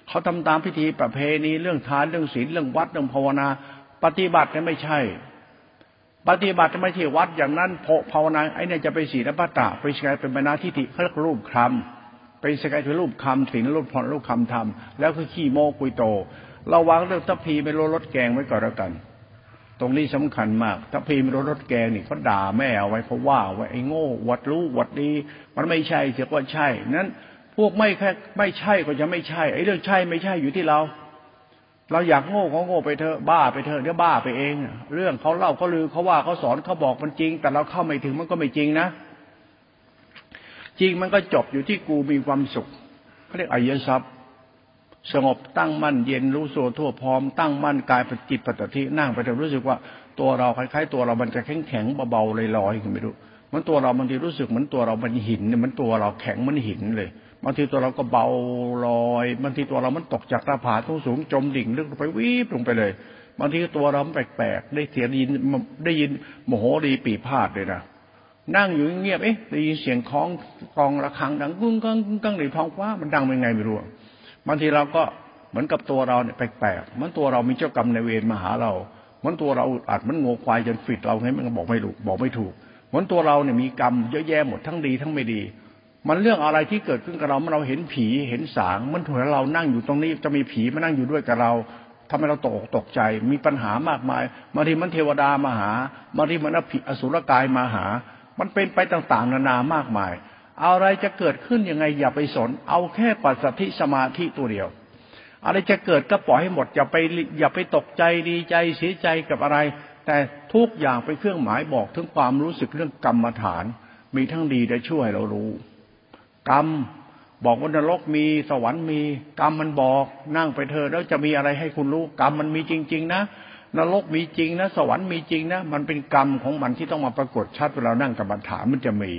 เขาทำตามพิธีประเพณีเรื่องทานเรื่องศีลเรื่องวัดเรื่องภาวนา ปฏิบัติเนี่ยไม่ใช่ ปฏิบัติไม่ใช่วัดอย่างนั้นภาวนาไอ้นี่ยจะไปศีลปัตตะไปสกายเป็นบรรณาทิฏฐิเขาเรียกรูปคำไปสกายเป็นรูปคำศีลรูปพรรูปคำธรรมแล้วคือขี้โมกุยโตระวังเรื่องทัพพีไม่ลดรถแกงไว้ก่อนแล้วกัน ตรงนี้สำคัญมากถ้าพิมพ์รถรถแกงนี่เขาด่าแม่เอาไว้เขาะว่าไว้ไอ้โง่วัดรู้วัดดี มันไม่ใช่เสียว่าใช่นั้น พวกไม่แค่ไม่ใช่ก็จะไม่ใช่ไอ้เรื่องใช่ไม่ใช่อยู่ที่เรา เราอยากโง่เขาโง่ไปเถอะบ้าไปเถอะเดี๋ยวบ้าไปเอง เรื่องเขาเล่าเขาลือเขาว่าเขาสอนเขาบอกมันจริง แต่เราเข้าไม่ถึงมันก็ไม่จริงนะจริงมันก็จบอยู่ที่กูมีความสุขเขาเรียกอายทรัพย์สงบตั้งมั่นเย็นรู้โซทั่วพร้อมตั้งมั่นกายปจิตปัจจินั่งไปจนรู้สึกว่าตัวเราคล้ายๆตัวเรามันจะแข็งแข็งเบาๆลอยๆไม่รู้มันตัวเราบางทีรู้สึกเหมือนตัวเรามันหินเนี่ยมันตัวเราแข็งมันหินเลย บางทีตัวเราก็เบาลอยบางทีตัวเรามันตกจากหน้าผาทุ่งสูงจมดิ่งลึกไปวิบลงไปเลยบางทีตัวเราแปลกๆได้เสียงยินได้ยินโมโหดีปีพาดเลยนะนั่งอยู่เงียบเอ๊ะได้ยินเสียงคล้องกองระฆังดังกุ้งกังกุ้งกังในท้องฟ้ามันดังเป็นไงไม่รู้บางทีเราก็เหมือนกับตัวเราเนี่ยแปลกๆเหมือนตัวเรามีเจ้ากรรมในเวรมาหาเราเหมือนตัวเราอัดมันงงควายจนฟิดเราให้มันบอกไม่ถูกบอกไม่ถูกเหมือนตัวเราเนี่ยมีกรรมเยอะแยะหมดทั้งดีทั้งไม่ดี มันเรื่องอะไรที่เกิดขึ้นกับเราเมื่อเราเห็นผีเห็นสางมันถูกเรานั่งอยู่ตรงนี้จะมีผีมานั่งอยู่ด้วยกับเราทำให้เราตกตกใจมีปัญหามากมายบางทีมันเทวดามาหาบางทีมันอสุรกายมาหา มันเป็นไปต่างๆ นานามากมาย อะไรจะเกิดขึ้นยังไงอย่าไปสน เอาแค่ปัสสัทธิสมาธิตัวเดียว อะไรจะเกิดก็ปล่อยให้หมดอย่าไปอย่าไปตกใจดีใจเสียใจกับอะไร แต่ทุกอย่างเป็นเครื่องหมายบอกถึงความรู้สึกเรื่องกรรมฐาน มีทั้งดีและช่วยเรารู้ กรรม บอกว่านรกมีสวรรค์มี กรรมมันบอก นั่งไปเธอแล้วจะมีอะไรให้คุณรู้ กรรมมันมีจริง ๆ นะนรกมีจริงนะ สวรรค์มีจริงนะ มันเป็นกรรมของมันที่ต้องมาปรากฏชัดเวลานั่งกรรมฐานมันจะมี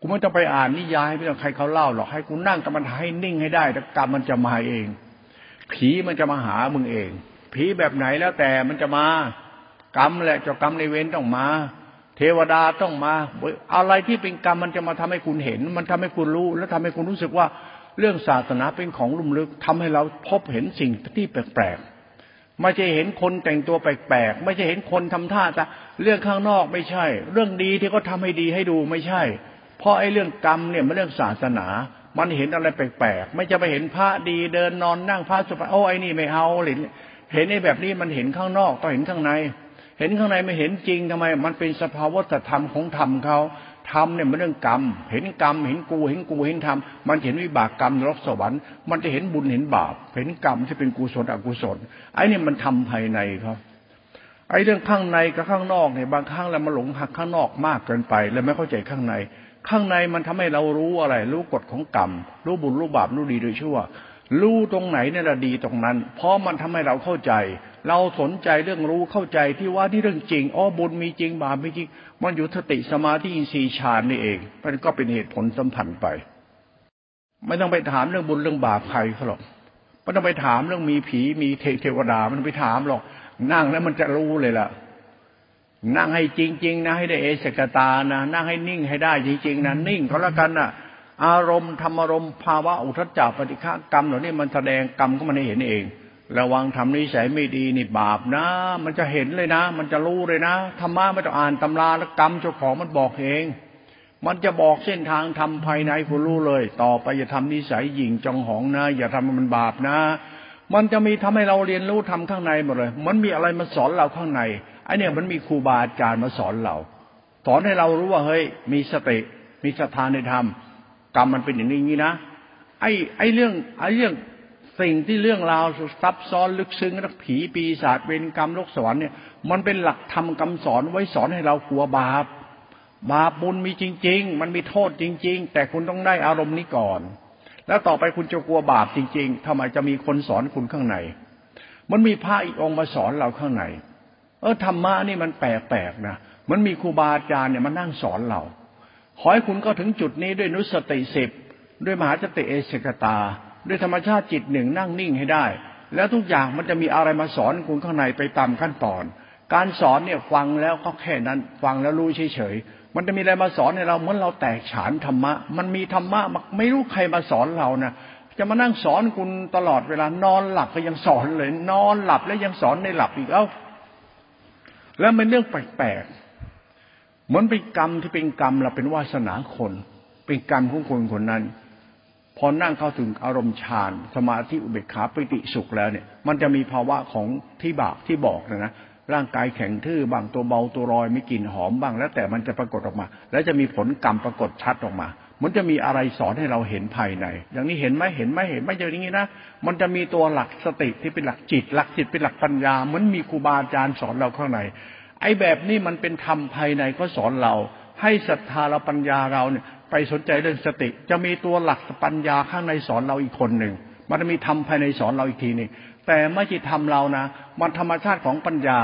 กูไม่ต้องไปอ่านนิยายไม่ต้องใครเขาเล่าหรอกให้กูนั่งกรรมฐานให้นิ่งให้ได้แต่กรรมมันจะมาเอง ผีมันจะมาหามึงเอง ผีแบบไหนแล้วแต่มันจะมา กรรมแหละเจ้ากรรมในเวรต้องมา เทวดาต้องมา อะไรที่เป็นกรรมมันจะมาทำให้คุณเห็น มันทำให้คุณรู้ แล้วทำให้คุณรู้สึกว่าเรื่องศาสนาเป็นของลุ่มลึกทำให้เราพบเห็นสิ่งที่แปลกๆไม่ใช่เห็นคนแต่งตัวแปลกๆไม่ใช่เห็นคนทำท่าแต่เรื่องข้างนอกไม่ใช่ เรื่องดีที่เขาทาให้ดีให้ดูไม่ใช่ เพราะไอ้เรื่องกรรมเนี่ยมันเรื่องศาสนา มันเห็นอะไรแปลกๆไม่จะไปเห็นพระดีเดินนอนนั่งพระสุภาโอ้ไอ้นี่ไม่เอาเห็นเห็นไอ้แบบนี้มันเห็นข้างนอกต้องเห็นข้างใน เห็นข้างในไม่เห็นจริงทำไม มันเป็นสภาวะธรรมของธรรมเขาธรรมเนี่ยมันเรื่องกรรม เห็นกรรม เห็นกูเห็นกูเห็นธรรมมันเห็นวิบากกรรมนรกสวรรค์มันจะเห็นบุญเห็นบาป เห็นกรรมที่เป็นกุศลอกุศลไอ้นี่มันทำภายในเขาไอ้เรื่องข้างในกับข้างนอกเนี่ยบางครั้งเรามาหลงหักข้างนอกมากเกินไปแล้วไม่เข้าใจข้างใน ข้างในมันทำให้เรารู้อะไร รู้กฎของกรรม รู้บุญรู้บาปรู้ดีหรือชั่ว รู้ตรงไหนเนี่ยละดีตรงนั้น เพราะมันทำให้เราเข้าใจ เราสนใจเรื่องรู้เข้าใจที่ว่าที่เรื่องจริงอ๋อบุญมีจริงบาปมีจริง มันอยู่สติสมาธิอินทรีย์ฌานนี่เองมันก็เป็นเหตุผลสัมพันธ์ไป ไม่ต้องไปถามเรื่องบุญเรื่องบาปใครเขาหรอกไม่ต้องไปถามเรื่องมีผีมีเทวดามันไปถามหรอก นั่งแล้วมันจะรู้เลยล่ะ นั่งให้จริง ๆ นะให้ได้เอสกตานะนั่งให้นิ่งให้ได้จริงๆนะนิ่งก็แล้วกันนะ่ะอารมณ์ธรรมอารมณ์ภาวะอุทจจาปฏิฆากรรมเหล่านี้มันแสดงกรรมก็มันให้เห็นเอง ระวังทำนิสัยไม่ดีนี่บาปนะ มันจะเห็นเลยนะ มันจะรู้เลยนะธรรมะไม่ต้องอ่านตำราแล้วกรรมเจ้าของมันบอกเอง มันจะบอกเส้นทางทำภายในคุณรู้เลย ต่อไปอย่าทำนิสัยหยิ่งจองหองนะ อย่าทำมันบาปนะ มันจะมีทำให้เราเรียนรู้ทำข้างในหมดเลย มันมีอะไรมาสอนเราข้างในไอเนี่ยมันมีครูบาอาจารย์มาสอนเราสอนให้เรารู้ว่าเฮ้ย มีสติมีศรัทธาในธรรมกรรมมันเป็นอย่างนี้นะไอไอเรื่องไอเรื่อง สิ่งที่เรื่องราวซับซ้อนลึกซึ้งนักผีปีศาจเวรกรรมโลกสวรรค์เนี่ยมันเป็นหลักธรรมคำสอนไว้สอนให้เรากลัวบาป บาปบุญมีจริง ๆ มันมีโทษจริง ๆ แต่คุณต้องได้อารมณ์นี้ก่อน แล้วต่อไปคุณจะกลัวบาปจริง ๆทำไมจะมีคนสอนคุณข้างใน มันมีพระอีกองค์มาสอนเราข้างใน เออธรรมะนี่มันแปลกๆนะมันมีครูบาอาจารย์เนี่ยมานั่งสอนเราขอให้คุณก็ถึงจุดนี้ด้วยนุสติสิบด้วยมหาสติเอเสกตา ด้วยธรรมชาติจิตหนึ่งนั่งนิ่งให้ได้ แล้วทุกอย่างมันจะมีอะไรมาสอนคุณข้างในไปตามขั้นตอน การสอนเนี่ยฟังแล้วก็แค่นั้นฟังแล้วรู้เฉยๆมันจะมีอะไรมาสอนให้เราเหมือนเราแตกฉานธรรมะ มันมีธรรมะไม่รู้ใครมาสอนเรานะจะมานั่งสอนคุณตลอดเวลานอนหลับก็ยังสอนเลย นอนหลับแล้วยังสอนในหลับอีกเอ้าแล้วมันเรื่องแปลกๆเหมือนเป็นกรรมที่เป็นกรรมเราเป็นวาสนาคน เป็นกรรมของคนคนนั้น พอนั่งเข้าถึงอารมณ์ฌานสมาธิอุเบกขาปิติสุขแล้วเนี่ย มันจะมีภาวะของที่บาปที่บอกนะนะร่างกายแข็งทื่อบางตัวเบาตัวลอยมีกลิ่นหอมบ้าง แล้วแต่มันจะปรากฏออกมา แล้วจะมีผลกรรมปรากฏชัดออกมา มันจะมีอะไรสอนให้เราเห็นภายใน อย่างนี้เห็นไหมเห็นไหมเห็นไหมอย่างนี้นะมันจะมีตัวหลักสติที่เป็นหลักจิต หลักจิตเป็นหลักปัญญาเหมือนมีครูบาอาจารย์สอนเราข้างในไอ้แบบนี้มันเป็นธรรมภายในก็สอนเรา ให้ศรัทธาเราปัญญาเราเนี่ย ไปสนใจเรื่องสติ จะมีตัวหลักปัญญาข้างในสอนเราอีกคนหนึ่ง มันจะมีธรรมภายในสอนเราอีกทีนึ่งแต่ไม่ใช่ทำเรานะ มันธรรมชาติของปัญญา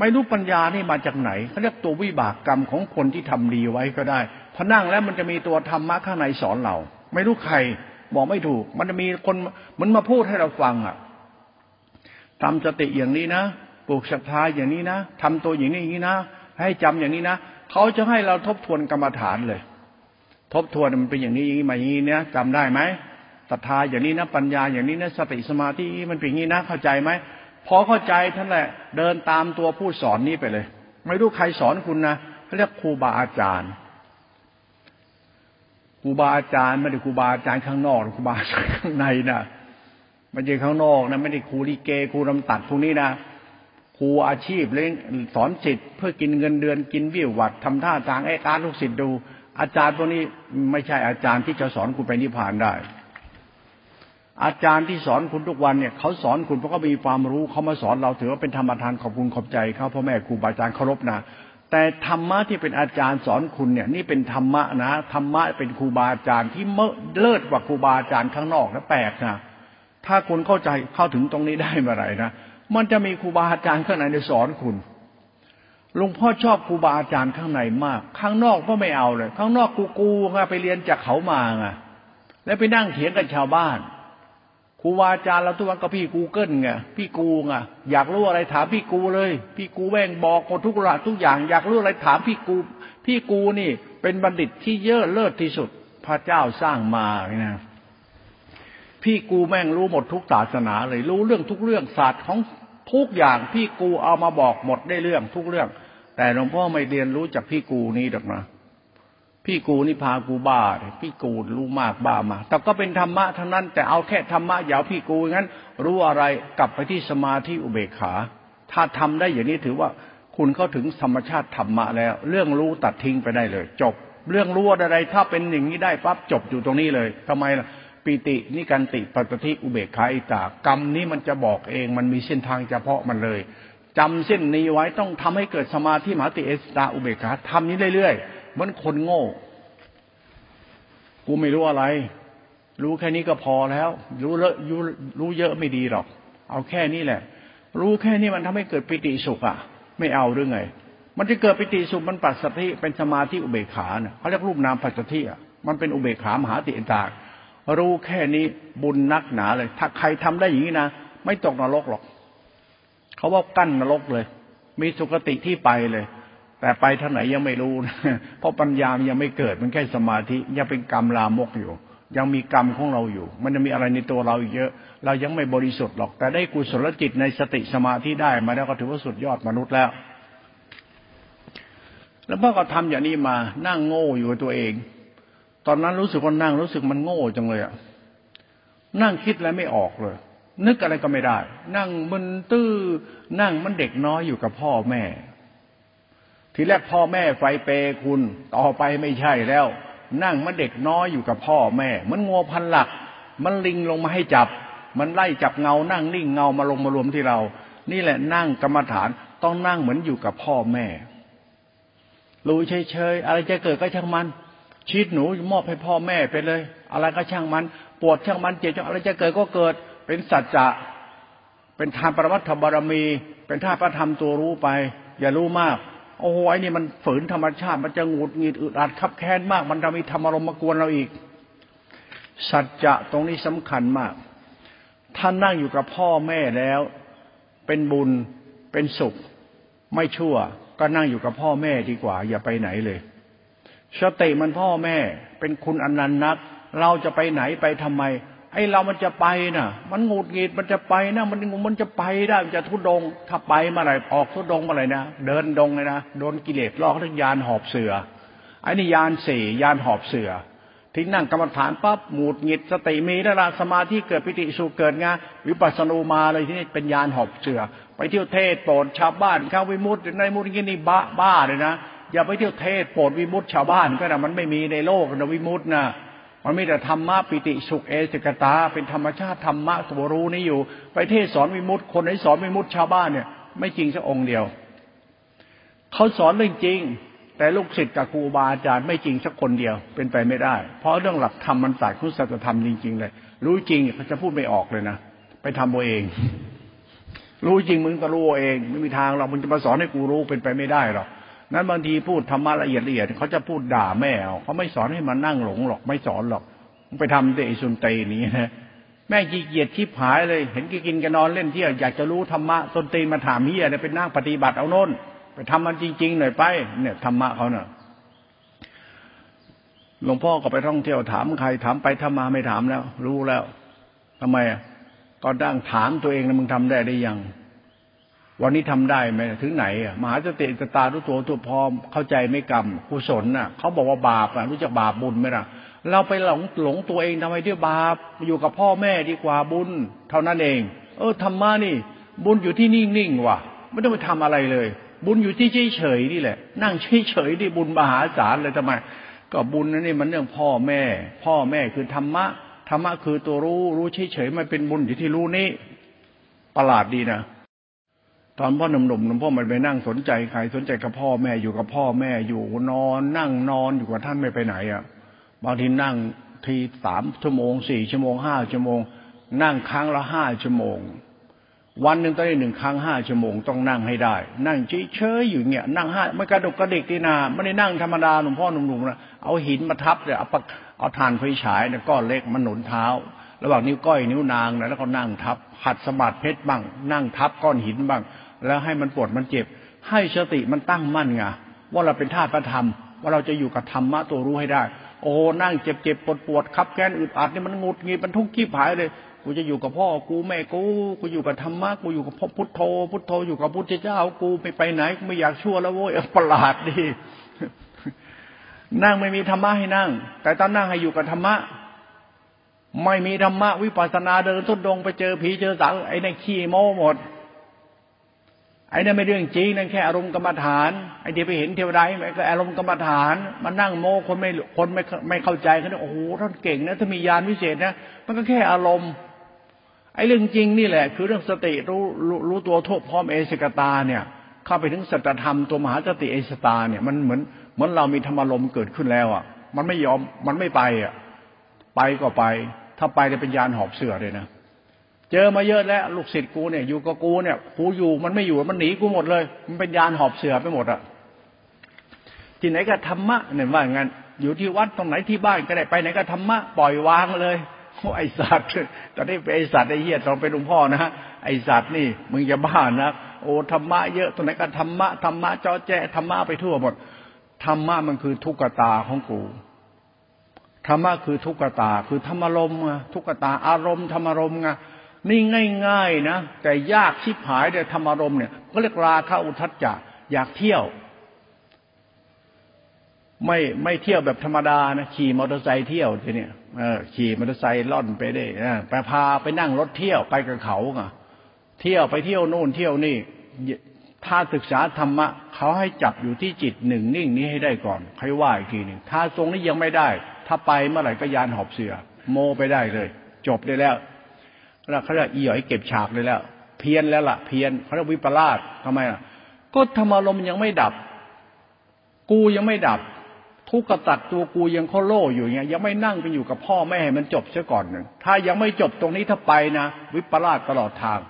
ไม่รู้ปัญญานี่มาจากไหนเขาเรียกตัววิบากกรรมของคนที่ทำดีไว้ก็ได้พอนั่งแล้วมันจะมีตัวธรรมะข้างในสอนเรา ไม่รู้ใครบอกไม่ถูก มันจะมีคนมันมาพูดให้เราฟังอะทำสติอย่างนี้นะปลูกศรัทธาอย่างนี้นะทำตัวอย่างนี้อย่างนี้นะ ให้จำอย่างนี้นะเขาจะให้เราทบทวนกรรมฐานเลย ทบทวนมันเป็นอย่างนี้อย่างนี้มาอย่างนี้เนี่ยจำได้ไหมศรัทธาอย่างนี้นะปัญญาอย่างนี้นะสติสมาธิมันเป็นอย่างนี้นะเข้าใจไหมพอเข้าใจท่านแหละ เดินตามตัวผู้สอนนี้ไปเลย ไม่รู้ใครสอนคุณนะเขาเรียกครูบาอาจารย์ครูบาอาจารย์ไม่ได้ครูบาอาจารย์ข้างนอกครูบาอาจารย์ข้างในนะไม่ใช่ข้างนอกนะไม่ได้ครูลิเกครูรำตัดพวกนี้นะครูอาชีพเลี้ยงสอนสิทธิ์เพื่อกินเงินเดือนกินวิววัดทำท่าทางไอ้การลูกศิษย์ดู อาจารย์พวกนี้ไม่ใช่อาจารย์ที่จะสอนคุณไปนิพพานได้ อาจารย์ที่สอนคุณทุกวันเนี่ยเขาสอนคุณเพราะเขามีความรู้เขามาสอนเราถือว่าเป็นธรรมทานขอบคุณขอบใจเขาพ่อแม่ครูบาอาจารย์เคารพนะแต่ธรรมะที่เป็นอาจารย์สอนคุณเนี่ย นี่เป็นธรรมะนะธรรมะเป็นครูบาอาจารย์ที่เลิศกว่าครูบาอาจารย์ข้างนอกนะแปลกนะถ้าคุณเข้าใจเข้าถึงตรงนี้ได้เมื่อไหร่นะมันจะมีครูบาอาจารย์ข้างในในสอนคุณ ลุงพ่อชอบครูบาอาจารย์ข้างในมาก ข้างนอกก็ไม่เอาเลย ข้างนอกกูกูไงไปเรียนจากเขามาไงแล้วไปนั่งเถียงกับชาวบ้านครูบาอาจารย์เราทุกวันก็พี่กูเกิลไงพี่กูไงอยากรู้อะไรถามพี่กูเลย พี่กูแม่งบอกหมดทุกระทุกอย่าง อยากรู้อะไรถามพี่กู พี่กูนี่ เป็นบัณฑิตที่เยอะเลิศที่สุด พระเจ้าสร้างมาเนี่ยพี่กูแม่งรู้หมดทุกศาสนาเลย รู้เรื่องทุกเรื่องศาสตร์ของทุกอย่าง พี่กูเอามาบอกหมดได้เรื่องทุกเรื่อง แต่หลวงพ่อไม่เรียนรู้จากพี่กูนี่ดอกนะพี่กูนี่พากูบ้าพี่กูรู้มากบ้ามา แต่ก็เป็นธรรมะทั้งนั้น แต่เอาแค่ธรรมะอย่าพี่กูงั้น รู้อะไรกลับไปที่สมาธิอุเบกขา ถ้าทำได้อย่างนี้ถือว่าคุณเข้าถึงธรรมชาติธรรมะแล้ว เรื่องรู้ตัดทิ้งไปได้เลย จบ เรื่องรู้อะไร ถ้าเป็นอย่างนี้ได้ปั๊บจบอยู่ตรงนี้เลยทำไมล่ะปิตินิการติปัตติอุเบกขาอิตากรรมนี้มันจะบอกเอง มันมีเส้นทางเฉพาะมันเลย จำเส้นนี้ไว้ต้องทำให้เกิดสมาธิมหาติเอสตาอุเบกขาทำนี้เรื่อยๆมันคนโง่ กูไม่รู้อะไร รู้แค่นี้ก็พอแล้ว รู้เลอะรู้เยอะไม่ดีหรอก เอาแค่นี้แหละ รู้แค่นี้มันทำให้เกิดปิติสุขอะ ไม่เอาหรือไง มันจะเกิดปิติสุขมันปัสสติเป็นสมาธิอุเบกขาเน่ะเขาเรียกรูปนามปัสสติอะมันเป็นอุเบกขามหาติเอตารู้แค่นี้บุญนักหนาเลย ถ้าใครทำได้อย่างนี้นะไม่ตกนรกหรอก เขาว่ากั้นนรกเลย มีสุคติที่ไปเลย แต่ไปทางไหนยังไม่รู้นะเพราะปัญญามันยังไม่เกิดมันแค่สมาธิยังเป็นกรรมลามกอยู่ ยังมีกรรมของเราอยู่ มันจะมีอะไรในตัวเราเยอะ เรายังไม่บริสุทธิ์หรอก แต่ได้กุศลจิตในสติสมาธิได้มาแล้วก็ถือว่าสุดยอดมนุษย์แล้ว แล้วพ่อก็ทำอย่างนี้มานั่งโง่อยู่กับตัวเอง ตอนนั้นรู้สึกว่านั่งรู้สึกมันโง่จังเลยอะนั่งคิดอะไรไม่ออกเลย นึกอะไรก็ไม่ได้ นั่งมันตื้อ นั่งมันเด็กน้อยอยู่กับพ่อแม่ ทีแรกพ่อแม่ไฟเปคุณ ต่อไปไม่ใช่แล้ว นั่งมันเด็กน้อยอยู่กับพ่อแม่ มันงัวพันหลัก มันลิงลงมาให้จับ มันไล่จับเงา นั่งนิ่งเงามาลงมารวมที่เรา นี่แหละนั่งกรรมฐานต้องนั่งเหมือนอยู่กับพ่อแม่ รู้เฉยๆอะไรจะเกิดก็ช่างมันชีวิตหนูมอบให้พ่อแม่ไปเลย อะไรก็ช่างมัน ปวดช่างมันเจ็บช่างอะไรจะเกิดก็เกิด เป็นสัจจะเป็นทานปรมัตถบารมี เป็นท่าประธรรมตัวรู้ไป อย่ารู้มาก โอ้โหไอ้นี่มันฝืนธรรมชาติ มันจะงุดหงิดอึดอัดขับแค้นมาก มันจะมีธรรมอารมณ์มากวนเราอีก สัจจะตรงนี้สำคัญมาก ท่านนั่งอยู่กับพ่อแม่แล้ว เป็นบุญเป็นสุข ไม่ชั่ว ก็นั่งอยู่กับพ่อแม่ดีกว่า อย่าไปไหนเลยสติมันพ่อแม่เป็นคุณอนันต์นัก เราจะไปไหนไปทำไม ไอ้เรามันจะไปน่ะ มันงูดหงีดมันจะไปนะมันมันจะไปได้มันจะทุดง ถ้าไปเมื่อไหร่ออกทุดงเมื่อไหร่นะเดินดงเลยนะโดนกิเลสลอกทั้งยานหอบเสือไอ้นี่ยานสี่ยานหอบเสือทิ้งนั่งกรรมฐานปั๊บหมูดหงิดสติมีแล้วละสมาธิเกิดปิติสุเกิดงาวิปัสสนูมาเลยที่นี่เป็นยานหอบเสือ ไปเที่ยวเทศโปรดชาวบ้านเข้าวิมุตติในมุตตินี่บ้าบ้าเลยนะอย่าไปเที่ยวเทศโปรดวิมุตชาวบ้านก็นะมันไม่มีในโลกนะวิมุตนะ มันมีแต่ธรรมะปิติสุขเอสกตา เป็นธรรมชาติธรรมะตัวรู้นี้อยู่ ไปเทศสอนวิมุตคนไหนสอนวิมุตชาวบ้านเนี่ยไม่จริงสักองค์เดียวเขาสอนเรื่องจริง แต่ลูกศิษย์กับครูบาอาจารย์ไม่จริงสักคนเดียว เป็นไปไม่ได้ เพราะเรื่องหลักธรรมมันสายคุณสัจธรรมจริงๆเลย รู้จริงเขาจะพูดไม่ออกเลยนะไปทำเอาเอง รู้จริงมึงก็รู้เอง ไม่มีทางเรามึงจะมาสอนให้กูรู้เป็นไปไม่ได้หรอก นั้นบางทีพูดธรรมะละเอียดละเอียดเขาจะพูดด่าแม่เอาเขาไม่สอนให้มันนั่งหลงหรอกไม่สอนหรอกไปทำเดชุนเตนี้นะแม่ขี้เกียจชิบหายเลย เห็นกินกันนอนเล่นเที่ยวอยากจะรู้ธรรมะตนตีมาถามเฮียเนี่ยไปนั่งปฏิบัติเอาโน่นไปทำมันจริง ๆ หน่อยไป เนี่ยธรรมะเขาเน่ะหลวงพ่อก็ไปท่องเที่ยวถามใครถามไปทำมาไม่ถามแล้ว รู้แล้วทำไมก็ดั้งถามตัวเองนะมึงทำได้ได้ยัง วันนี้ทำได้ไหมถึงไหนอะมหาสติสตาทุตัวตัวพร้อมเข้าใจไม่กรรมกุศลน่ะเขาบอกว่าบาปอะรู้จักบาปบุญไหมล่ะ เราไปหลงหลงตัวเองทำไมที่บาปอยู่กับพ่อแม่ดีกว่าบุญ เท่านั้นเอง เออธรรมะนี่ บุญอยู่ที่นิ่งๆว่ะ ไม่ต้องไปทำอะไรเลย บุญอยู่ที่เฉยๆนี่แหละ นั่งเฉยๆที่บุญมหาศาลเลยทำไม ก็บุญนั่นนี่มันเรื่องพ่อแม่ พ่อแม่คือธรรมะธรรมะคือตัวรู้รู้เฉยๆมันเป็นบุญอยู่ที่รู้นี้ประหลาดดีนะ ตอนพ่อหนุ่มๆหลวงพ่อมันไปนั่งสนใจใครสนใจกับพ่อแม่อยู่กับพ่อแม่อยู่นอน นั่งนอนอยู่กับท่านไม่ไปไหนอะบางทีนั่งทีสามชั่วโมงสี่ชั่วโมงห้าชั่วโมง นั่งครั้งละห้าชั่วโมง วันหนึ่งต้องได้หนึ่งครั้งห้าชั่วโมงต้องนั่งให้ได้ นั่งเฉยๆอยู่เงี้ยนั่งห้าไม่กระดกกระดิกตีนาไม่ได้นั่งธรรมดาหลวงพ่อหนุ่มๆนะเอาหินมาทับเนี่ยเอาปักเอาถ่านไฟฉายเนี่ยก้อนเล็กมันหนุนเท้า ระหว่างนิ้วก้อยนิ้วนางนะแล้วก็นั่งทับหัดสะบัดเพชรบ้าง นั่งทับก้อนหินบ้าง แล้วให้มันปวดมันเจ็บ ให้สติมันตั้งมั่นไงว่าเราเป็นธาตุพระธรรม ว่าเราจะอยู่กับธรรมะตัวรู้ให้ได้ โอ้นั่งเจ็บเจ็บปวดปวดคับแค้นอึดอัดนี่มันงุดงีมันทุกข์ขี้ผายเลยกูจะอยู่กับพ่อกูแม่กูกูอยู่กับธรรมะกูอยู่กับพ่อพุทโธ พุทโธอยู่กับพุทธเจ้ากูไม่ไปไหนกูไม่อยากชั่วแล้วโว้ยประหลาดดินั่งไม่มีธรรมะให้นั่ง แต่ตอนนั่งให้อยู่กับธรรมะไม่มีธรรมะวิปัสสนาเดินทุดดงไปเจอผีเจอสังไอ้นั่นขี้โม้หมด ไอ้นั่นไม่เรื่องจริงนั่นแค่อารมณ์กรรมฐานไอ้ที่ไปเห็นเทวดาไอ้ก็อารมณ์กรรมฐานมันนั่งโม้คนไม่คนไม่ไม่เข้าใจกันโอ้โหท่านเก่งนะถ้ามียานวิเศษนะมันก็แค่อารมณ์ ไอ้เรื่องจริงนี่แหละ คือเรื่องสติรู้รู้รู้ตัวทุกพร้อมเอสกตาเนี่ย เข้าไปถึงสัจธรรมตัวมหาสติเอสตาเนี่ยมันเหมือนเหมือนเรามีธรรมารมเกิดขึ้นแล้วอะ มันไม่ยอมมันไม่ไปอะไปก็ไป ถ้าไปจะเป็นยานหอบเสือเลยนะ เจอมาเยอะแล้วลูกศิษย์กูเนี่ยอยู่กับกูเนี่ยกูอยู่มันไม่อยู่มันหนีกูหมดเลย มันเป็นยานหอบเสือไปหมดอะที่ไหนก็ธรรมะเนี่ยว่างั้นอยู่ที่วัดตรงไหนที่บ้านก็ได้ไปไหนก็ธรรมะปล่อยวางเลยโอ้ไอสัตว์ตอนนี้เป็นไอสัตว์ไอเหี้ยตอนเป็นหลวงพ่อนะไอสัตว์นี่มึงจะบ้านะโอ้ธรรมะเยอะตรงไหนก็ธรรมะธรรมะจ้อแจธรรมะไปทั่วหมดธรรมะมันคือทุกขตาของกูธรรมะคือทุกขตา คือธรรมารมณ์ทุกขตาอารมณ์ธรรมารมณ์ไง นี่ง่าย ๆนะ แต่ยากชิบหายเนี่ยธรรมารมเนี่ยก็เรียกราคะอุทัจจะอยากเที่ยว ไม่ไม่เที่ยวแบบธรรมดานะขี่มอเตอร์ไซค์เที่ยวทีเนี้ยเออขี่มอเตอร์ไซค์ล่อนไปได้ไปพาไปนั่งรถเที่ยวไปกับเขาไงเที่ยวไปเที่ยวนู่นเที่ยวนี่ถ้าศึกษาธรรมะเขาให้จับอยู่ที่จิตหนึ่งนิ่งนี้ให้ได้ก่อนค่อยว่าอีกทีหนึ่งถ้าทรงนี้ยังไม่ได้ ถ้าไปเมื่อไหร่ก็ยานหอบเสือ โมไปได้เลย จบได้แล้ว แล้วเขาเรียกอีหอยเก็บฉากเลยแล้ว เพี้ยนแล้วล่ะเพี้ยนเขาเรียกวิปลาสทำไมล่ะ ก็ธรรมารมยังไม่ดับ กูยังไม่ดับ ทุกขตัดตัวกูยังเขาโล่อยู่เงี้ยยังไม่นั่งไปอยู่กับพ่อแม่ให้มันจบเสียก่อนหนึ่งถ้ายังไม่จบตรงนี้ถ้าไปนะวิปลาสตลอดทาง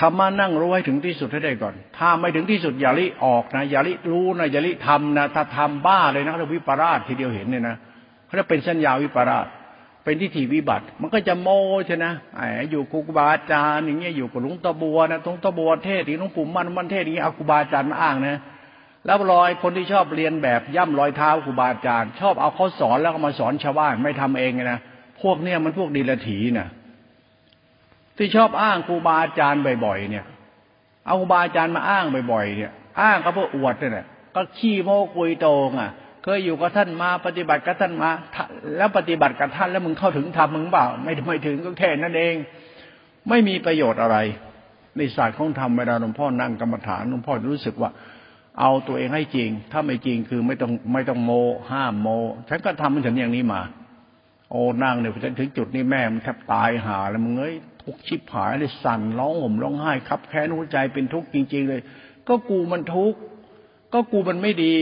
ธรรมานั่งรู้ให้ถึงที่สุดให้ได้ก่อน ถ้าไม่ถึงที่สุดอย่าลิออกนะอย่าลิรู้นะอย่าลิทำนะถ้าทำบ้าเลยนะเรียกวิปราชทีเดียวเห็นเนี่ยนะเขาจะเป็นสัญญาวิปราช เป็นทิฏฐิวิบัติ มันก็จะโมใช่นะไอ้อยู่ครูบาอาจารย์อย่างเงี้ยอยู่กับหลวงตาบัวนะหลวงตาบัวเทศที่หลวงปู่มันมันเทศอย่างเงี้ยเอาครูบาอาจารย์มาอ้างนะแล้วรอยคนที่ชอบเรียนแบบย่ำรอยเท้าครูบาอาจารย์ ชอบเอาเขาสอนแล้วก็มาสอนชาวบ้านไม่ทำเองนะพวกเนี้ยมันพวกดีละถีนะที่ชอบอ้างครูบาอาจารย์บ่อยๆเนี่ย เอาครูบาอาจารย์มาอ้างบ่อยๆเนี่ย อ้างก็เพื่ออวดนี่แหละก็ขี้โม้คุยโตงอะ เคยอยู่กับท่านมาปฏิบัติกับท่านมา แล้วปฏิบัติกับท่านแล้วมึงเข้าถึงธรรมมึงเปล่า ไม่ไม่ถึงก็แค่นั้นเอง ไม่มีประโยชน์อะไร ในศาสตร์ของธรรมเวลาหลวงพ่อนั่งกรรมฐานหลวงพ่อรู้สึกว่า เอาตัวเองให้จริง ถ้าไม่จริงคือไม่ต้องไม่ต้องโมห้ามโม ฉันก็ทำมันถึงอย่างนี้มา โอ้นั่งเนี่ยฉันถึงจุดนี้แม่มันแทบตายหาแล้วมึงเอ้ยทุกชิบหายเลยสั่นร้องห่มร้องไห้ครับแค้นหัวใจเป็นทุกข์จริง ๆ เลย ก็กูมันทุกข์ก็กูมันไม่ดี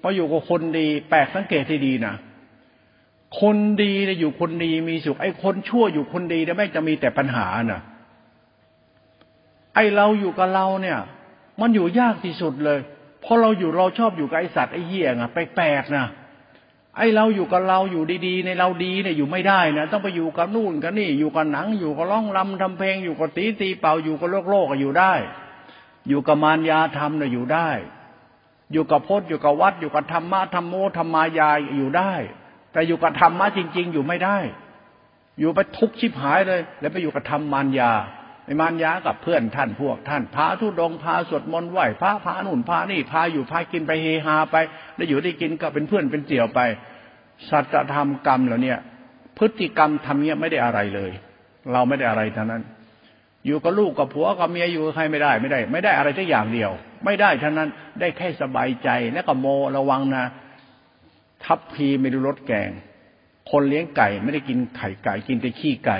พออยู่กับคนดี แปลกสังเกตให้ดีนะคนดีเนี่ยอยู่คนดีมีสุข ไอ้คนชั่วอยู่คนดีเนี่ยไม่จะมีแต่ปัญหาน่ะ ไอ้เราอยู่กับเราเนี่ย มันอยู่ยากที่สุดเลยเพราะเราอยู่เราชอบอยู่กับไอสัตว์ไอเหี้ยงอะแปลกๆนะไอเราอยู่กับเราอยู่ดีๆ ในเราดีเนี่ยอยู่ไม่ได้นะต้องไปอยู่กับนู่นกับนี่ อยู่กับหนัง อยู่กับร้องรำทำเพลง อยู่กับตีตีเป่าอยู่กับโลกโลกก็อยู่ได้ อยู่กับมารยาธรรมเนี่ยอยู่ได้ อยู่กับพจน์อยู่กับวัด อยู่กับธรรมะธรรมโมธรรมายายอยู่ได้ แต่อยู่กับธรรมะจริง ๆ อยู่ไม่ได้ อยู่ไปทุกข์ชิบหายเลย แล้วไปอยู่กับธรรมมารยาไอ้มารยากับเพื่อนท่านพวก ท่านพาทุดงพาสวดมนต์ไหวพระพาหนุนพานี่พาอยู่พากินไปเฮฮาไป แล้วอยู่ได้กินก็เป็นเพื่อนเป็นเตี่ยวไป สัจธรรมกรรมเหล่านี้พฤติกรรมทำเนี้ยไม่ได้อะไรเลย เราไม่ได้อะไรทั้งนั้น อยู่กับลูกกับผัวกับเมียอยู่กับใครไม่ได้ไม่ได้ ไม่ได้อะไรแค่อย่างเดียว ไม่ได้ทั้งนั้นได้แค่สบายใจและก็โมระวังนะ ทับพีไม่ดูรสแกง คนเลี้ยงไก่ไม่ได้กินไข่ไก่ กินแต่ขี้ไก่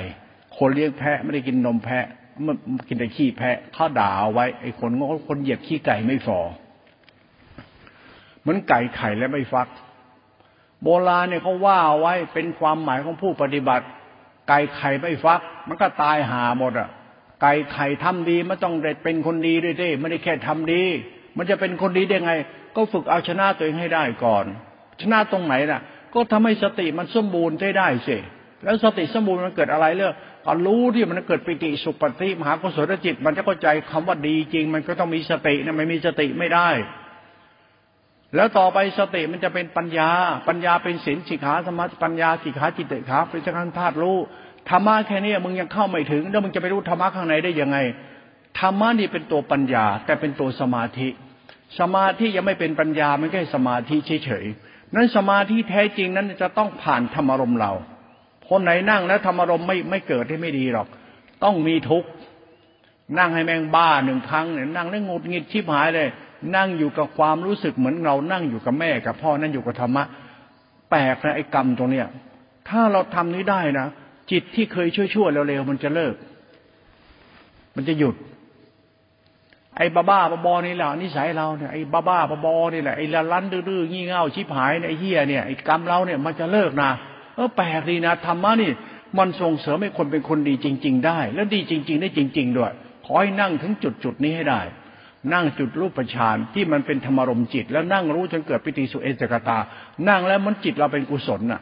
คนเลี้ยงแพะไม่ได้กินนมแพะมันกินแต่ขี้แพะเขาด่าเอาไว้ไอ้คนงคนเหยียบขี้ไก่ไม่ฟอเหมือนไก่ไข่และไม่ฟัก โบราณเนี่ยเขาว่าไว้เป็นความหมายของผู้ปฏิบัติ ไก่ไข่ไม่ฟัก มันก็ตายหาหมดอะ ไก่ไข่ทำดีไมันต้องเด็ดเป็นคนดีด้วยด้ไม่ได้แค่ทำดี มันจะเป็นคนดีได้ไง ก็ฝึกเอาชนะตัวเองให้ได้ก่อน ชนะตรงไหนน่ะ ก็ทำให้สติมันสมบูรณ์ได้ได้สิแล้วสติสมบูรณ์มันเกิดอะไรเรื่องก็รู้ที่มันเกิดปิติสุปฏิมหากุศลจิต มันจะเข้าใจคำว่าดีจริง มันก็ต้องมีสตินะไม่มีสติไม่ได้ แล้วต่อไปสติมันจะเป็นปัญญา ปัญญาเป็นศีลสิกขาสมาปัญญาสิกขาจิตเตขาเป็นสังฆธาตุรู้ ธรรมะแค่นี้มึงยังเข้าไม่ถึง แล้วมึงจะไปรู้ธรรมะข้างในได้ยังไงธรรมะนี่เป็นตัวปัญญา แต่เป็นตัวสมาธิ สมาธิยังไม่เป็นปัญญาไม่ใช่สมาธิเฉยๆนั้นสมาธิแท้จริงนั้นจะต้องผ่านธรรมารมเราคนไหนนั่งแล้วธรรมารมไม่ไม่เกิดให้ไม่ดีหรอก ต้องมีทุกข์นั่งให้แมงบ้าหนึ่งครั้งเนี่ยนั่งแล้วงดงิดชิบหายเลย นั่งอยู่กับความรู้สึกเหมือนเรานั่งอยู่กับแม่กับพ่อนั่งอยู่กับธรรมะแปลกนะไอ้กรรมตรงเนี้ยถ้าเราทำนี้ได้นะ จิตที่เคยชั่วๆเร็วๆมันจะเลิก มันจะหยุด ไอ้บ้าบ้าบอนี่แหละนิสัยเราเนี่ยไอ้บ้าบ้าบอนี่แหละไอ้ละลันดื้อๆงี่เง่าชิบหายไอ้เฮียเนี่ยไอ้กรรมเราเนี่ยมันจะเลิกนะเออแปลกดีนะธรรมะนี่ มันส่งเสริมให้คนเป็นคนดีจริง ๆ ได้ แล้วดีจริง ๆ ได้จริง ๆ ด้วยขอให้นั่งถึงจุดจุดนี้ให้ได้ นั่งจุดรูปฌานที่มันเป็นธรรมรมจิต แล้วนั่งรู้จนเกิดปิติสุเอจกตา นั่งแล้วมันจิตเราเป็นกุศลน่ะ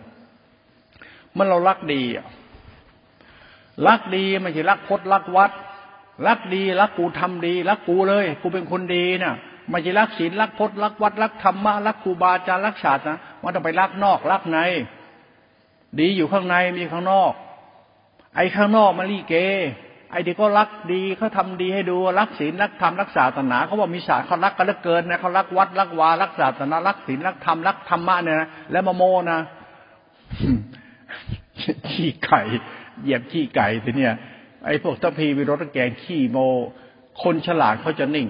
มันเรารักดีอะ รักดีไม่ใช่รักพจน์รักวัด รักดีรักกูทำดี รักกูเลย กูเป็นคนดีนะ่ะไม่ใช่รักศีลรักพจน์รักวัดรักธรรมะรักครูบาอาจารย์รักศาสตร์นะมันต้องไปรักนอกรักใน ดีอยู่ข้างในมีข้างนอก ไอ้ข้างนอกมันรีเก ไอ้ที่ก็รักดีเขาทาดีให้ดูรักศีลรักธรรมรักศาสนาเขาบอกมีศาสตร์เขารักกันเหลือเกินนะเขารักวัดรักวารักศาสนารักศีลรักธรรมรักธรรมะเนี่ยนะแล้วมาโมนะขี้ไก่ เหยียบขี้ไก่ทีเนี่ย ไอ้พวกทัพพีวิรถแกงขี้โม คนฉลาดเขาจะนิ่ง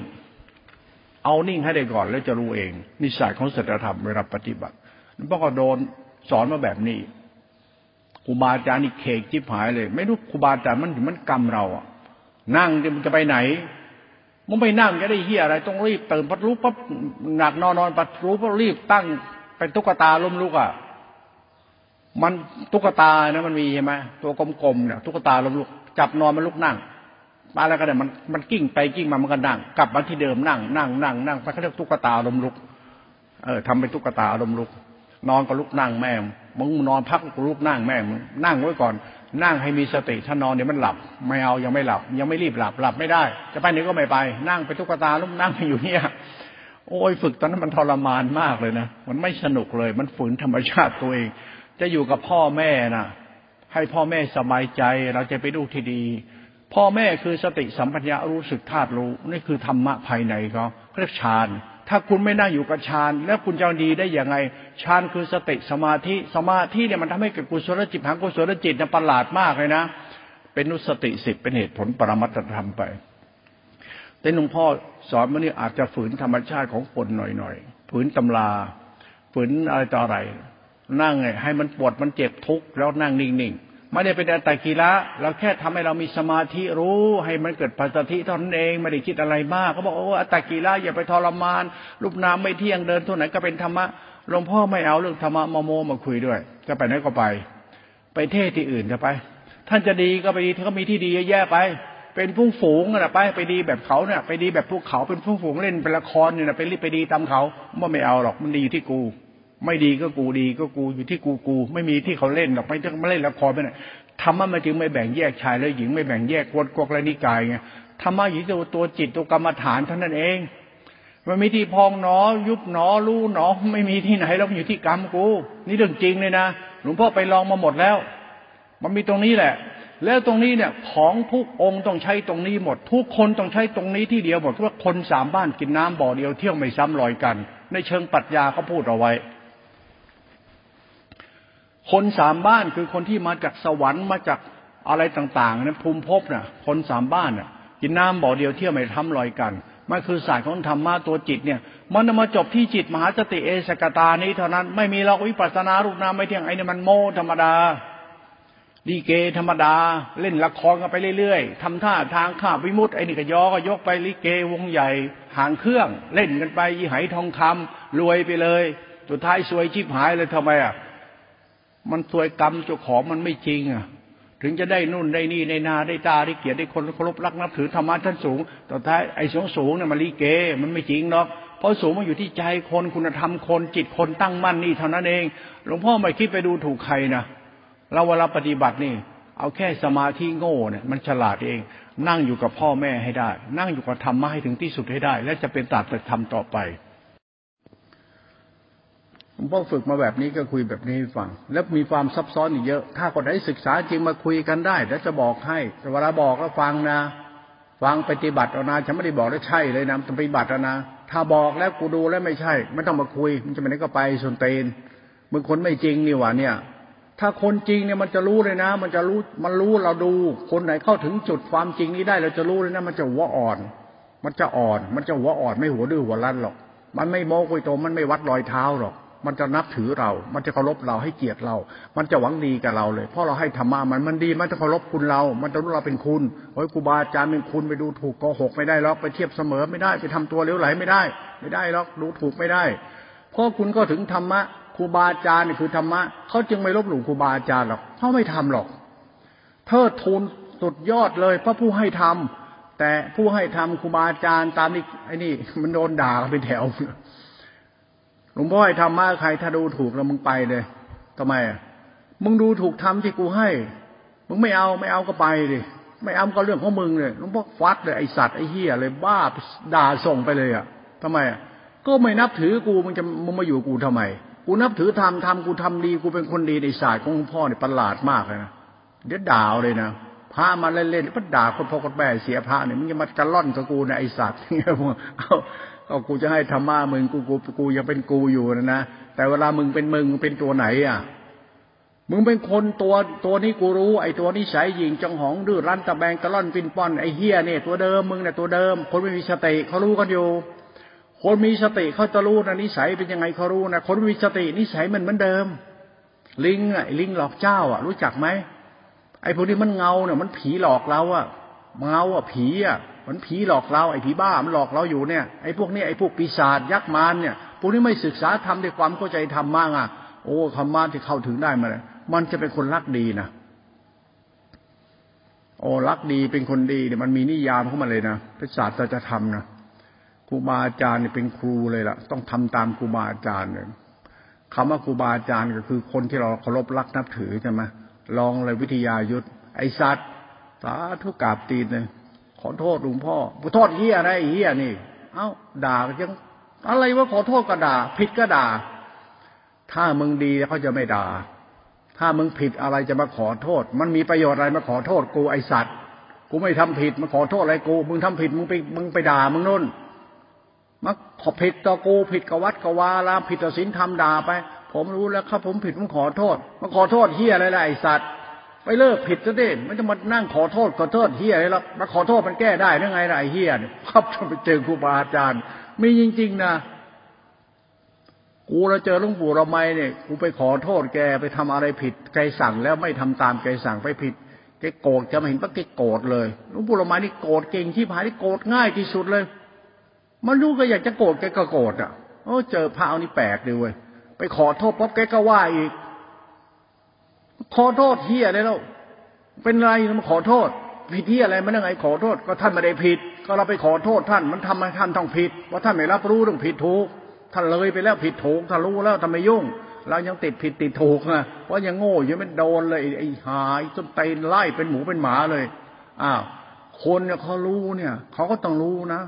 เอานิ่งให้ได้ก่อนแล้วจะรู้เอง นิสัยของศีลธรรมเวลาปฏิบัตินั่นเพราก็โดนสอนมาแบบนี้ครูบาอาจารย์นี่เคกจิบหายเลย ไม่รู้ครูบาอาจารย์มันมันกรรมเราอะ นั่งมันจะไปไหนมันไปนั่งจะได้เฮียอะไร ต้องรีบตื่นพัดรู้ปั๊บหนักนอนนอนปัดรู้ปั๊บรีบตั้งเป็นตุ๊กตาล้มลุกอะ มันตุ๊กตานะมันมีใช่ไหมตัวกลมๆเนี่ยตุ๊กตาลมลุกจับนอนมันลุกนั่งมาแล้วก็เนี่ยมันมันกิ้งไปกิ้งมามันก็นั่งกลับมาที่เดิมนั่งนั่งนั่งนั่งไปเขาเรียกตุ๊กตาลมลุก เออทำเป็นตุ๊กตาลมลุก นอนก็ลุกนั่งแม่มึงนอนพักก็ลุกนั่งแม่มึงนั่งไว้ก่อน นั่งให้มีสติถ้านอนเดี๋ยวมันหลับ ไม่เอายังไม่หลับ ยังไม่รีบหลับหลับไม่ได้ จะไปไหนก็ไม่ไป นั่งไปตุ๊กตาลุกนั่งอยู่เนี่ยโอ้ยฝึกตอนนั้นมันทรมานมากเลยนะ มันไม่สนุกเลย มันฝืนธรรมชาติตัวเอง จะอยู่กับพ่อแม่นะให้พ่อแม่สบายใจ เราจะไปดูกที่ดี พ่อแม่คือสติสัมปัญญารู้สึกธาตุรู้ นี่คือธรรมะภายในเขาเรียกฌานถ้าคุณไม่นั่งอยู่กับฌานแล้วคุณจะดีได้อย่างไงฌานคือสติสมาธิสมาธิเนี่ยมันทำให้เกิดกุศลจิตหางกุศลจิตนี่ยประหลาดมากเลยนะ เป็นนุสติสิบเป็นเหตุผลปรมัตธรรมไป แต่หลวงพ่อสอนมันนี่อาจจะฝืนธรรมชาติของคนหน่อยๆฝืนตำราฝืนอะไรต่ออะไร นั่งไงให้มันปวดมันเจ็บทุกข์แล้วนั่งนิ่งๆไม่ได้เป็นอัตตกิละเราแค่ทำให้เรามีสมาธิรู้ให้มันเกิดปัสธิเท่านั้นเองไม่ได้คิดอะไรมากเขาบอกโอ้อัตตกิละอย่าไปทรมานรูปนามไม่เที่ยงเดินทุนไหนก็เป็นธรรมะหลวงพ่อไม่เอาเรื่องธรรมะมาโมมาคุยด้วย จะไปไหนก็ไป ไปเทศที่อื่นจะไป ท่านจะดีก็ไปดีถ้ามีที่ดีแย่ไป เป็นผู้ฝูงนะไปไปดีแบบเขาเนี่ยไปดีแบบพวกเขาเป็นผู้ฝูงเล่นเป็นละครเนี่ยไปรีบไปดีตามเขาว่าไม่เอาหรอกมันดีอยู่ที่กู ไม่ดีก็กูดีก็กูอยู่ที่กูกู ไม่มีที่เขาเล่นหรอกไม่ต้องมาเล่นละครไปไหนธรรมะมันจึงไม่แบ่งแยกชายและหญิงไม่แบ่งแยกกดกวกและนิกายไงธรรมะอยู่ที่ตัวจิตตัวกรรมฐานเท่านั้นเองมันมีที่พองหนอ ยุบหนอรู้หนอ ไม่มีที่ไหนแล้วมันอยู่ที่กรรมกู นี่เรื่องจริงเลยนะหลวงพ่อไปลองมาหมดแล้ว มันมีตรงนี้แหละ แล้วตรงนี้เนี่ย ของทุกองค์ต้องใช้ตรงนี้หมด ทุกคนต้องใช้ตรงนี้ที่เดียวหมดเพราะคนสามบ้านกินน้ำบ่อเดียวเที่ยวไม่ซ้ำรอยกัน ในเชิงปรัชญาเขาพูดเอาไว้ คนสามบ้านคือคนที่มาจากสวรรค์มาจากอะไรต่างๆนั้นภูมิภพน่ะ คนสามบ้านน่ะ กินน้ำบ่อเดียวเที่ยวไม่ทำลอยกันมันคือศาสตร์ของธรรมะตัวจิตเนี่ย มันมาจบที่จิตมหาสติเอสกตานี้เท่านั้นไม่มีเราวิปัสสนารูปนามไม่เที่ยงไอ้นี่มันโมธรรมดาดีเกธรรมดา เล่นละครกันไปเรื่อยๆทำท่าทางข้าวิมุตไอ้นี่ก็ยอก็ยกไปลิเกวงใหญ่หางเครื่อง เล่นกันไปยีไหทองคำรวยไปเลยสุดท้ายสวยชิบหายเลยทำไมอะ มันสวยกรรมเจ้าของมันไม่จริงอะ ถึงจะได้นู่นได้นี่ได้นาได้ตาได้เกียรติได้คนเคารพรักนับถือธรรมะท่านสูงต่อท้ายไอ้สูงสูงเนี่ยมันลีเก มันไม่จริงหรอกเพราะสูงมันอยู่ที่ใจคนคุณธรรมคนจิตคนตั้งมั่นนี่เท่านั้นเอง หลวงพ่อไม่คิดไปดูถูกใครนะเราเวลาปฏิบัตินี่ เอาแค่สมาธิโง่เนี่ยมันฉลาดเอง นั่งอยู่กับพ่อแม่ให้ได้ นั่งอยู่กับธรรมะให้ถึงที่สุดให้ได้ และจะเป็นตัดไปทำต่อไป ผมพ่อฝึกมาแบบนี้ก็คุยแบบนี้ให้ฟัง แล้วมีความซับซ้อนอีกเยอะ ถ้าคนไหนศึกษาจริงมาคุยกันได้ แล้วจะบอกให้เวลาบอกก็ฟังนะ ฟังปฏิบัติเอานะฉันไม่ได้บอกแล้วใช่เลยนะปฏิบัติเอานะ ถ้าบอกแล้วกูดูแล้วไม่ใช่ ไม่ต้องมาคุย มันจะไปไหนก็ไปส่วนเตนมึงคนไม่จริงนี่หว่าเนี่ย ถ้าคนจริงเนี่ยมันจะรู้เลยนะ มันจะรู้มันรู้เราดู คนไหนเข้าถึงจุดความจริงนี้ได้ เราจะรู้เลยนะ มันจะหัวอ่อน มันจะอ่อน มันจะหัวอ่อนไม่หัวดื้อหัวรั้นหรอก มันไม่โม้กุยโตมันไม่วัดรอยเท้าหรอก มันจะนับถือเรา มันจะเคารพเราให้เกียรติเรา มันจะหวังดีกับเราเลย เพราะเราให้ธรรมะมัน มันดี มันจะเคารพคุณเรา มันจะรู้เราเป็นคุณโอ้ยครูบาอาจารย์เป็นคุณไปดูถูกโกหกไม่ได้หรอก ไปเทียบเสมอไม่ได้ ไปทำตัวเลี้ยวไหลไม่ได้ ไม่ได้หรอก ดูถูกไม่ได้ เพราะคุณก็ถึงธรรมะ ครูบาอาจารย์นี่คือธรรมะ เขาจึงไม่ลบหลู่ครูบาอาจารย์หรอกเขาไม่ทำหรอก เทิดทูนสุดยอดเลยพระผู้ให้ทำแต่ผู้ให้ทำครูบาอาจารย์ตามนี้ไอ้นี่มันโดนด่าเป็นแถว ลวงพ่อให้ธรรมะใครถ้าดูถูกแล้วมึงไปเลยทำไมอะมึงดูถูกทำที่กูให้ มึงไม่เอาไม่เอาก็ไปดิไม่เอาก็เรื่องของมึงเลยหลวงพ่อฟัดเลยไอสัตว์ไอเหี้ยเลยบ้าด่าส่งไปเลยอะทำไมอะก็ไม่นับถือกูมึงจะมึงมาอยู่กูทำไม กูนับถือทำทำกูทำดีกูเป็นคนดีในศาสตร์ของหลวงพ่อเนี่ยประหลาดมากเลยนะเดี๋ยวด่าเลยนะพระมาเล่นๆก็ด่าคนพ่อคนแม่เสียพระเนี่ยมึงจะมากระล่อนกับกูนะไอสัตว์เนี่ยเอา ก็กูจะให้ธรรมะมึงกูกูกูยังเป็นกูอยู่นะนะแต่เวลามึงเป็นมึงเป็นตัวไหนอะมึงเป็นคนตัวตัวนี้กูรู้ ไอ้ตัวนี้สายหญิงจังหองดื้อรั้นตะแบงกะล่อนปินป้อนไอ้เฮียเนี่ยตัวเดิมมึงเนี่ยตัวเดิม คนไม่มีสติเขารู้กันอยู่ คนมีสติเขาจะรู้นะนิสัยเป็นยังไงเขารู้นะคนมีสตินิสัยมันเหมือนเดิม ลิงอะลิงหลอกเจ้าอะ รู้จักไหมไอ้พวกนี้มันเงาเนี่ยมันผีหลอกเราอะเงาอะผีอะ มันผีหลอกเราไอ้ผีบ้ามันหลอกเราอยู่เนี่ยไอ้พวกนี้ไอ้พวกปีศาจยักษ์มารเนี่ยพวกนี้ไม่ศึกษาทำด้วยความเข้าใจธรรมมากอะ โอ้ธรรมะที่เข้าถึงได้มาเลยมันจะเป็นคนรักดีนะโอ้รักดีเป็นคนดีเนี่ยมันมีนิยามเข้ามาเลยนะเป็นศาสตร์จะทำนะครูบาอาจารย์เนี่ยเป็นครูเลยล่ะ ต้องทำตามครูบาอาจารย์เลยคำว่าครูบาอาจารย์ก็คือคนที่เราเคารพรักนับถือใช่ไหมลองเลยวิทยายุทธไอสัตว์สาธุกาบตีนเลย ขอโทษหลวงพ่อขอโทษเฮียอะไรเฮียนี่ เอ้าด่ายังอะไรว่าขอโทษก็ด่า ผิดก็ด่า ถ้ามึงดีเขาจะไม่ด่า ถ้ามึงผิดอะไรจะมาขอโทษ มันมีประโยชน์อะไรมาขอโทษกูไอสัตว์ กูไม่ทำผิดมาขอโทษอะไรกู มึงทำผิดมึงไปมึงไปด่ามึงนู่นมาขอผิดต่อกูผิดกับวัดกับวาลาผิดต่อศีลธรรมด่าไป ผมรู้แล้วครับผมผิดผมขอโทษมาขอโทษเฮียอะไรล่ะไอสัตว์ ไปเลิกผิดซะดิไม่ต้องมานั่งขอโทษขอโทษเฮียอะไรหรอกมาขอโทษมันแก้ได้ยังไงล่ะไอ้เฮียเนี่ยครับไปเจอครูบาอาจารย์ มีจริง ๆ นะกูเราเจอหลวงปู่เราไม่เนี่ยกูไปขอโทษแกไปทำอะไรผิดแกสั่งแล้วไม่ทำตามแกสั่งไปผิดแกโกรธจะมาเห็นว่าแกโกรธเลยหลวงปู่เราไม่นี่โกรธเก่งที่ผายนี่โกรธง่ายที่สุดเลย มันรู้ก็อยากจะโกรธแกก็โกรธอะโอ้เจอพระเอานี่แปลกเลยเว้ยไปขอโทษปั๊บแกก็ว่าอีก ขอโทษเฮียอะไรแล้วเป็นไรมาขอโทษ ผิดที่อะไรมันยังไงขอโทษ ก็ท่านไม่ได้ผิด ก็เราไปขอโทษท่านมันทำให้ท่านต้องผิดว่าท่านไม่รับรู้เรื่องผิดถูกท่านเลยไปแล้วผิดถูกท่านรู้แล้วทำไมยุ่ง เรายังติดผิดติดถูกนะเพราะยังโง่ยังไม่โดนเลยไอ้หายจนเตนไล่เป็นหมูเป็นหมาเลยอ้าวคนเนี่ยเขารู้เนี่ยเขาก็ต้องรู้นะ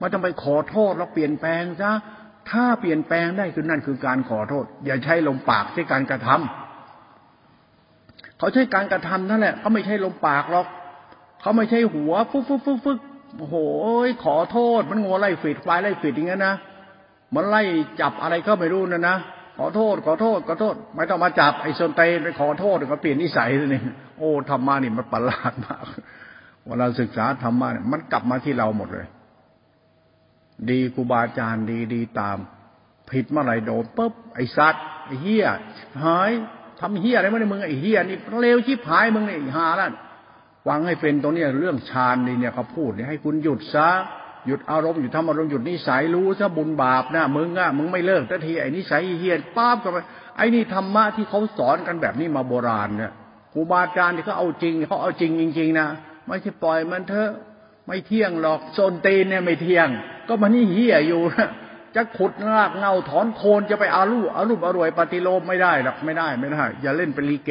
มันต้องไปขอโทษแล้วเปลี่ยนแปลงซะถ้าเปลี่ยนแปลงได้คือนั่นคือการขอโทษ อย่าใช้ลมปากใช้การกระทำ เขาใช้การกระทำนั่นแหละเขาไม่ใช่ลมปากหรอกเขาไม่ใช่หัวฟึกฟึกฟึกฟึกโอ้โหขอโทษ มันงัวไล่ฝีดควายไล่ฝีดอย่างเงี้ยนะมันไล่จับอะไรก็ไม่รู้นะนะขอโทษ ขอโทษขอโทษ ไม่ต้องมาจับไอ้โซนเตไปขอโทษก็เปลี่ยนนิสัยเลยโอ้ธรรมะนี่มันประหลาดมากเวลาศึกษาธรรมะเนี่ยมันกลับมาที่เราหมดเลย ดีครูบาอาจารย์ดีดีตาม ผิดเมื่อไหร่โดนปุ๊บไอ้สัตว์ไอ้เหี้ยหาย ทำเฮียอะไรมาในมึงไอ้เฮียนี่เลวชิบหายมึงนี่หาล้วฟังให้เป็นตรงนี้เรื่องฌานนี่เนี่ยเขาพูดเนี่ยให้คุณหยุดซะหยุดอารมณ์หยุดทำอารมณ์หยุดนิสัยรู้ซะบุญบาปนะมึงอะมึงไม่เลิกทันทีไอ้นิสัยเฮียป้าบกันไปไอ้นี่ธรรมะที่เขาสอนกันแบบนี้มาโบราณเนี่ยครูบาอาจารย์ที่เขาเอาจริงเขาเอาจริงจริง ๆนะไม่ใช่ปล่อยมันเถอะไม่เที่ยงหรอกโซนเตนเนี่ยไม่เที่ยง ก็มันนี่เฮียอยู่นะ จะขุดรากเงาถอนโคนจะไปอารูอารูปอรวยปฏิโลมไม่ได้หรอกไม่ได้ไม่ได้ อย่าเล่นเป็นลีเก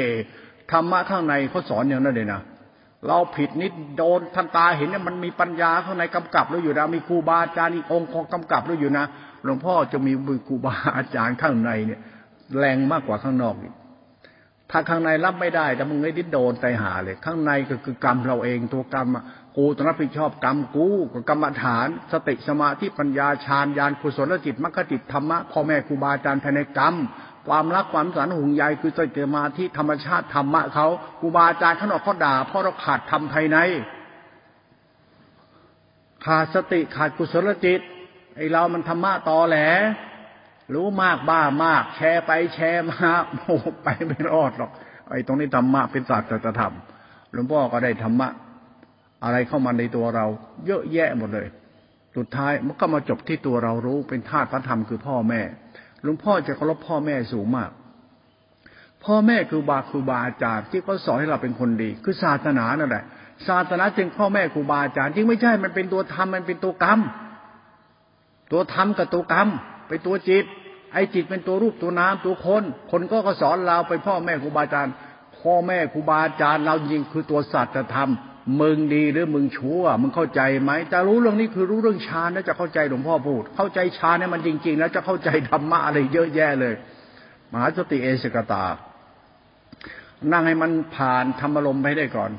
ธรรมะข้างในเขาสอนอย่างนั้นเลยนะเราผิดนิดโดนท่านตาเห็นเนี่ยมันมีปัญญาข้างในกำกับเราอยู่นะมีครูบาอาจารย์อีกองค์กำกับเราอยู่นะหลวงพ่อจะมีครูบาอาจารย์ข้างในเนี่ย แรงมากกว่าข้างนอกอีกถ้าข้างในรับไม่ได้แต่มึงไม่ดิ้นโดนใจหาเลย ข้างในก็คือกรรมเราเองตัวกรรม กูต้องรับผิดชอบกรรมกูกับกรรมฐาน สติสมาธิปัญญาฌานญาณกุศลจิตมรรคจิตธรรมะพ่อแม่ครูบาอาจารย์ภายในกรรม ความรักความสันห่วงใยคือสติมาที่ธรรมชาติธรรมะเขาครูบาอาจารย์ข้างนอกเขาด่าเพราะเราขาดธรรมภายใน ขาดสติขาดกุศลจิตไอเรามันธรรมะตอแหลรู้มากบ้ามาก แชร์ไปแชร์มาโมไปไม่รอดหรอกไอ้ตรงนี้ธรรมะเป็นศาสตร์ธรรมหลวงพ่อก็ได้ธรรมะ อะไรเข้ามาในตัวเรา เยอะแยะหมดเลย สุดท้ายมันก็มาจบที่ตัวเรารู้เป็นธาตุพระธรรมคือพ่อแม่หลวงพ่อจะเคารพพ่อแม่สูงมาก พ่อแม่คือบาครูบาอาจารย์ที่เขาสอนให้เราเป็นคนดี คือศาสนานั่นแหละศาสนาจึงพ่อแม่ครูบาอาจารย์จริงไม่ใช่มันเป็นตัวธรรมมันเป็นตัวกรรม ตัวธรรมกับตัวกรรมเป็นตัวจิต ไอ้จิตเป็นตัวรูปตัวน้ำตัวคน คนก็ก็สอนเราไปพ่อแม่ครูบาอาจารย์ พ่อแม่ครูบาอาจารย์เราจริงคือตัวสัจธรรม มึงดีหรือมึงชั่ว มึงเข้าใจไหมแต่รู้เรื่องนี้คือรู้เรื่องฌานแล้วจะเข้าใจหลวงพ่อพูด เข้าใจฌานเนี่ยมันจริงๆแล้วจะเข้าใจธรรมะอะไรเยอะแยะเลย มหาสติเอสกตา นั่งให้มันผ่านธรรมลมไปได้ก่อน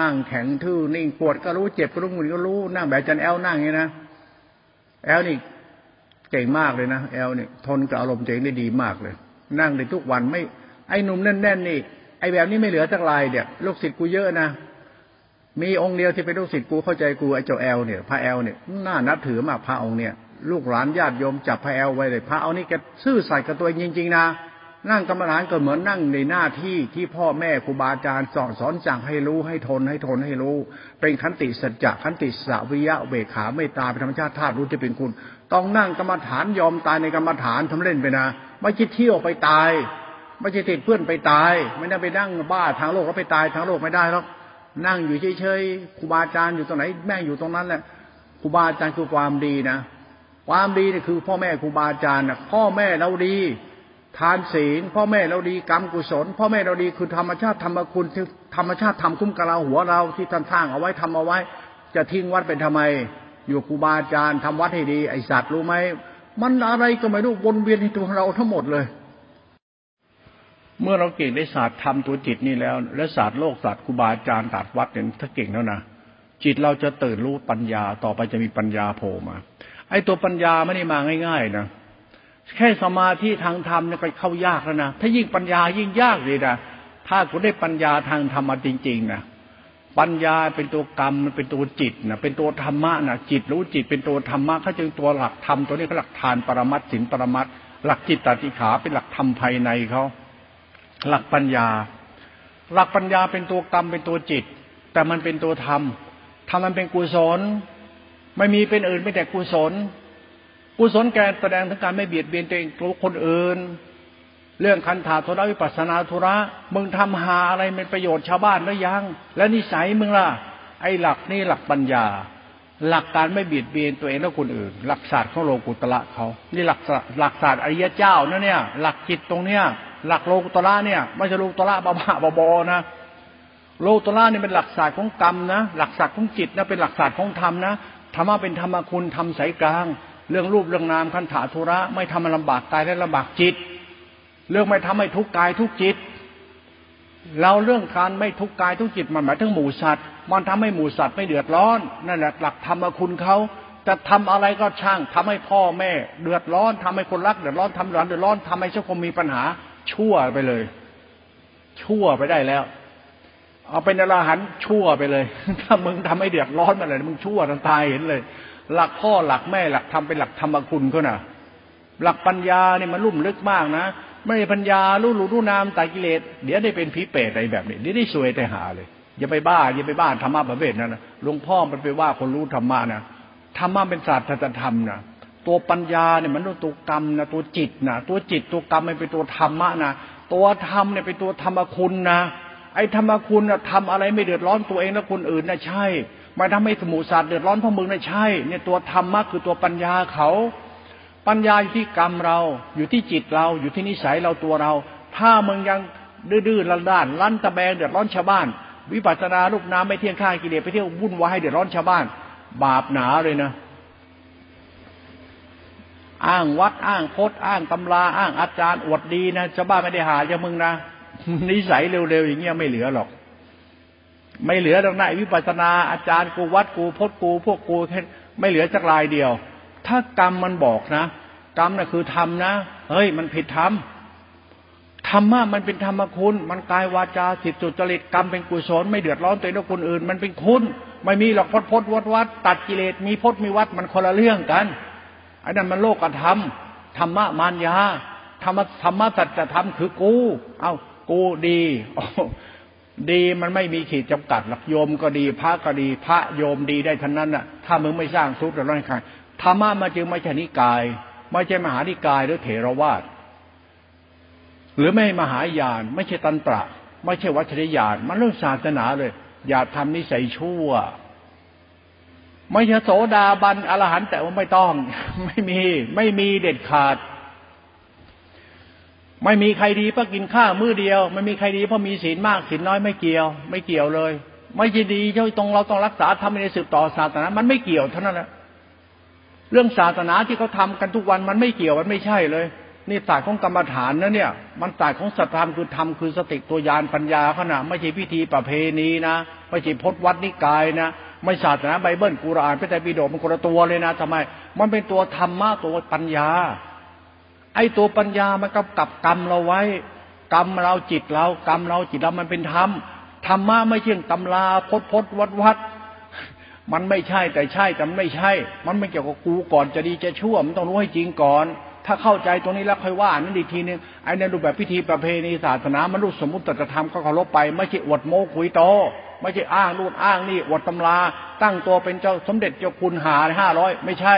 นั่งแข็งทื่อนิ่งปวดก็รู้เจ็บก็รู้มึนก็รู้นั่งแบบจันแอลนั่งอย่างนี้นะแอลนี่เก่งมากเลยนะแอลนี่ทนกับอารมณ์เองได้ดีมากเลย นั่งได้ทุกวันไม่ไอ้หนุ่มแน่นๆนี่ไอ้แบบนี้ไม่เหลือตั้งลายเดียลูกศิษย์กูเยอะนะ มีองค์เดียวที่เป็นลูกศิษย์กูเข้าใจกูไอ้เจ้าแอลเนี่ยพระแอลเนี่ยน่านับถือมากพระองค์เนี่ยลูกหลานญาติโยมจับพระแอลไว้เลย พระเอานี่แกซื่อใส่กับตัวเองจริงๆนะนั่งกรรมฐานก็เหมือนนั่งในหน้าที่ที่พ่อแม่ครูบาอาจารย์สอนสอนจังให้รู้ให้ทนให้ทนให้รู้ เป็นขันติสัจจะขันติสวิยะเวขาไม่ตาเป็นธรรมชาติธาตุรู้จะเป็นคุณ ต้องนั่งกรรมฐานยอมตายในกรรมฐานทำเล่นไปนะไม่คิดเที่ยวไปตาย ไม่ใช่ติดเพื่อนไปตาย ไม่ได้ไปนั่งบ้าทางโลกแล้วไปตายทางโลกไม่ได้หรอก นั่งอยู่เฉยๆครูบาอาจารย์อยู่ตรงไหน แม่อยู่ตรงนั้นแหละครูบาอาจารย์คือความดีนะความดีนี่คือพ่อแม่ครูบาอาจารย์นะพ่อแม่เราดี ทานศีล พ่อแม่เราดีกรรมกุศล พ่อแม่เราดีคือธรรมชาติธรรมคุณที่ธรรมชาติทำคุ้มกับเราหัวเราที่ท่านสร้างเอาไว้ทำเอาไว้ จะทิ้งวัดเป็นทำไม อยู่ครูบาอาจารย์ทำวัดให้ดีไอสัตว์รู้ไหมมันอะไรก็ไม่รู้วนเวียนในตัวเราทั้งหมดเลย เมื่อเราเก่งในศาสตร์ทำตัวจิตนี่แล้ว และศาสตร์โลกศาสตร์ครูบาอาจารย์ศาสตร์วัดเนี่ยถ้าเก่งแล้วนะจิตเราจะตื่นรู้ปัญญาต่อไปจะมีปัญญาโผล่มา ไอ้ตัวปัญญาไม่ได้มาง่าย ๆนะแค่สมาธิทางธรรมเนี่ยก็เข้ายากแล้วนะถ้ายิ่งปัญญายิ่งยากเลยนะถ้าคุณได้ปัญญาทางธรรมจริงๆนะปัญญาเป็นตัวกรรมเป็นตัวจิตนะเป็นตัวธรรมะนะจิตรู้จิตเป็นตัวธรรมะเขาจึงตัวหลักธรรมตัวนี้เขาหลักทานปรมัตสินปรมัตหลักจิตตติขาเป็นหลักธรรมภายในเขา หลักปัญญา หลักปัญญาเป็นตัวกรรมเป็นตัวจิต แต่มันเป็นตัวธรรมธรรมมันเป็นกุศล ไม่มีเป็นอื่นไม่แต่กุศล กุศลแกแสดงถึงการไม่เบียดเบียนตัวเองตัวคนอื่น เรื่องคันถาธุระวิปัสนาธุระมึงทำหาอะไรเป็นประโยชน์ชาวบ้านหรือยัง และนิสัยมึงล่ะ ไอ้หลักนี่หลักปัญญา หลักการไม่เบียดเบียนตัวเองและคนอื่น หลักศาสตร์ของโลกุตละเขา นี่หลักหลักศาสตร์อริยเจ้านะเนี่ย หลักจิตตรงเนี้ย หลักโลกุตระเนี่ยไม่ใช่โลกุตระบ้าบ้าบอนะโลกุตระนี่ยเป็นหลักศาสตร์ของกรรมนะหลักศาสตร์ของจิตนะเป็นหลักศาสตร์ของธรรมนะธรรมะเป็นธรรมคุณทำสายกลาง เรื่องรูปเรื่องนามคันถาธุระไม่ทำมันลำบากกายและลำบากจิต เรื่องไม่ทำให้ทุกกายทุกจิตเราเรื่องการไม่ทุกกายทุกจิตมันหมายถึงหมู่สัตว์ มันทำให้หมู่สัตว์ไม่เดือดร้อนนั่นแหละหลักธรรมคุณเขาจะทำอะไรก็ช่างทำให้พ่อแม่ เดือดร้อนทำให้คนรักเดือดร้อนทำหลานเดือดร้อนทำให้สังคมมีปัญหา ชั่วไปเลย ชั่วไปได้แล้ว เอาเป็นอรหันชั่วไปเลย ถ้ามึงทำให้เดือดร้อนมาเลยมึงชั่วทั้งตายเห็นเลย หลักพ่อหลักแม่หลักทำเป็นหลักธรรมคุณเขาน่ะ หลักปัญญาเนี่ยมันลุ่มลึกมากนะไม่ปัญญารู้รู้รู้นามตายกิเลสเดี๋ยวได้เป็นผีเปรตอะไรแบบนี้เดี๋ยวได้สวยแต่หาเลยอย่าไปบ้าอย่าไปบ้าธรรมะประเภทนั้นนะหลวงพ่อมันไปว่าคนรู้ธรรมะนะธรรมะเป็นศาสตร์ธรรมนะ ตัวปัญญาเนี่ยมันตัวกรรมนะตัวจิตนะตัวจิตตัวกรรมมันเป็นตัวธรรมะนะตัวธรรมเนี่ยเป็นตัวธรรมคุณนะไอ้ธรรมคุณนะทำอะไรไม่เดือดร้อนตัวเองและคนอื่นนะใช่ไม่ทำให้สมุทรเดือดร้อนพวกมึงนะใช่ เนี่ยตัวธรรมะคือตัวปัญญาเขา ปัญญาอยู่ที่กรรมเราอยู่ที่จิตเราอยู่ที่นิสัยเราตัวเรา ถ้ามึงยังดื้อๆลันด้านลั่นตะแบงเดือดร้อนชาวบ้าน วิปัสสนาลูกน้ำไม่เที่ยงข้ากิเลสไปเที่ยววุ่นวายเดือดร้อนชาวบ้าน บาปหนาเลยนะ อ้างวัดอ้างพจน์อ้างตำราอ้างอาจารย์อวดดีนะชาวบ้านไม่ได้หาจะมึงนะนิสัยเร็วๆอย่างเงี้ยไม่เหลือหรอก ไม่เหลือตรงไหนวิปัสสนาอาจารย์กูวัดกูพจน์กูพวกกูแค่ไม่เหลือจักรายเดียว ถ้ากรรมมันบอกนะ กรรมนะ่ะคือธรรมนะเฮ้ย มันผิดธรรมธรรมะมันเป็นธรรมคุณ มันกายวาจาสิทธิจุจริตกรรมเป็นกุศลไม่เดือดร้อนตัวเองคนอื่น มันเป็นคุณ ไม่มีหรอกพดพดวัดวัดตัดกิเลสมีพดมีวัดมันคนละเรื่องกัน ไอ้นั่นมันโลกธรรมธรรมะมารยาธรรมธรรมะสัจธรรมคือกู เอากูดีดีมันไม่มีขีดจำกัดหรอกโยมก็ดี พระก็ดี พระโยมดีได้ทั้งนั้นน่ะ ถ้ามึงไม่สร้างทุกข์แล้วใครธรรมะมาจึงไม่ใช่นิกาย ไม่ใช่มหานิกายหรือเถรวาทหรือไม่มหายาน ไม่ใช่ตันตระ ไม่ใช่วัชรยานมันเรื่องศาสนาเลย อย่าทำนิสัยชั่ว ไม่ใช่โสดาบันอรหันต์แต่ว่าไม่ต้อง ไม่มี ไม่มีเด็ดขาด ไม่มีใครดีเพราะกินข้าวมื้อเดียว ไม่มีใครดีเพราะมีศีลมากศีลน้อยไม่เกี่ยว ไม่เกี่ยวเลย ไม่ใช่ดีเจ้าตรงเราต้องรักษาทำในสืบต่อศาสนา มันไม่เกี่ยวเท่านั้นแหละเรื่องศาสนาที่เขาทากันทุกวันมันไม่เกี่ยวมันไม่ใช่เลยนี่ศาสตร์ของกรรมฐานนะเนี่ย มันศาสตร์ของสัตธรรมคือธรรมคือสติตัวยานปัญญาขนาดไม่ใช่พิธีประเพณีนะไม่ใช่พจนวัดนิกายนะ ไม่ศาสนาไบเบิลกุรอานพระไตรปิฎกมันคนละตัวเลยนะทำไม มันเป็นตัวธรรมะตัวปัญญา ไอ้ตัวปัญญามันกำกับกรรมเราไว้ กรรมเราจิตเรากรรมเราจิตเรามันเป็นธรรมธรรมะไม่ใช่ตำราพดพดวัดวัดมันไม่ใช่แต่ใช่แต่ไม่ใช่ มันไม่เกี่ยวกับกูก่อนจะดีจะชั่วมันต้องรู้ให้จริงก่อน ถ้าเข้าใจตรงนี้แล้วค่อยว่านั่นอีกทีนึงไอ้ในรูปแบบพิธีประเพณีศาสนามันรูปสมมติตรธรรมก็เคารพไป ไม่ใช่อวดโม้คุยโต ไม่ใช่อ้างนู่นอ้างนี่อวดตำรา ตั้งตัวเป็นเจ้าสมเด็จเจ้าคุณหาห้าร้อยไม่ใช่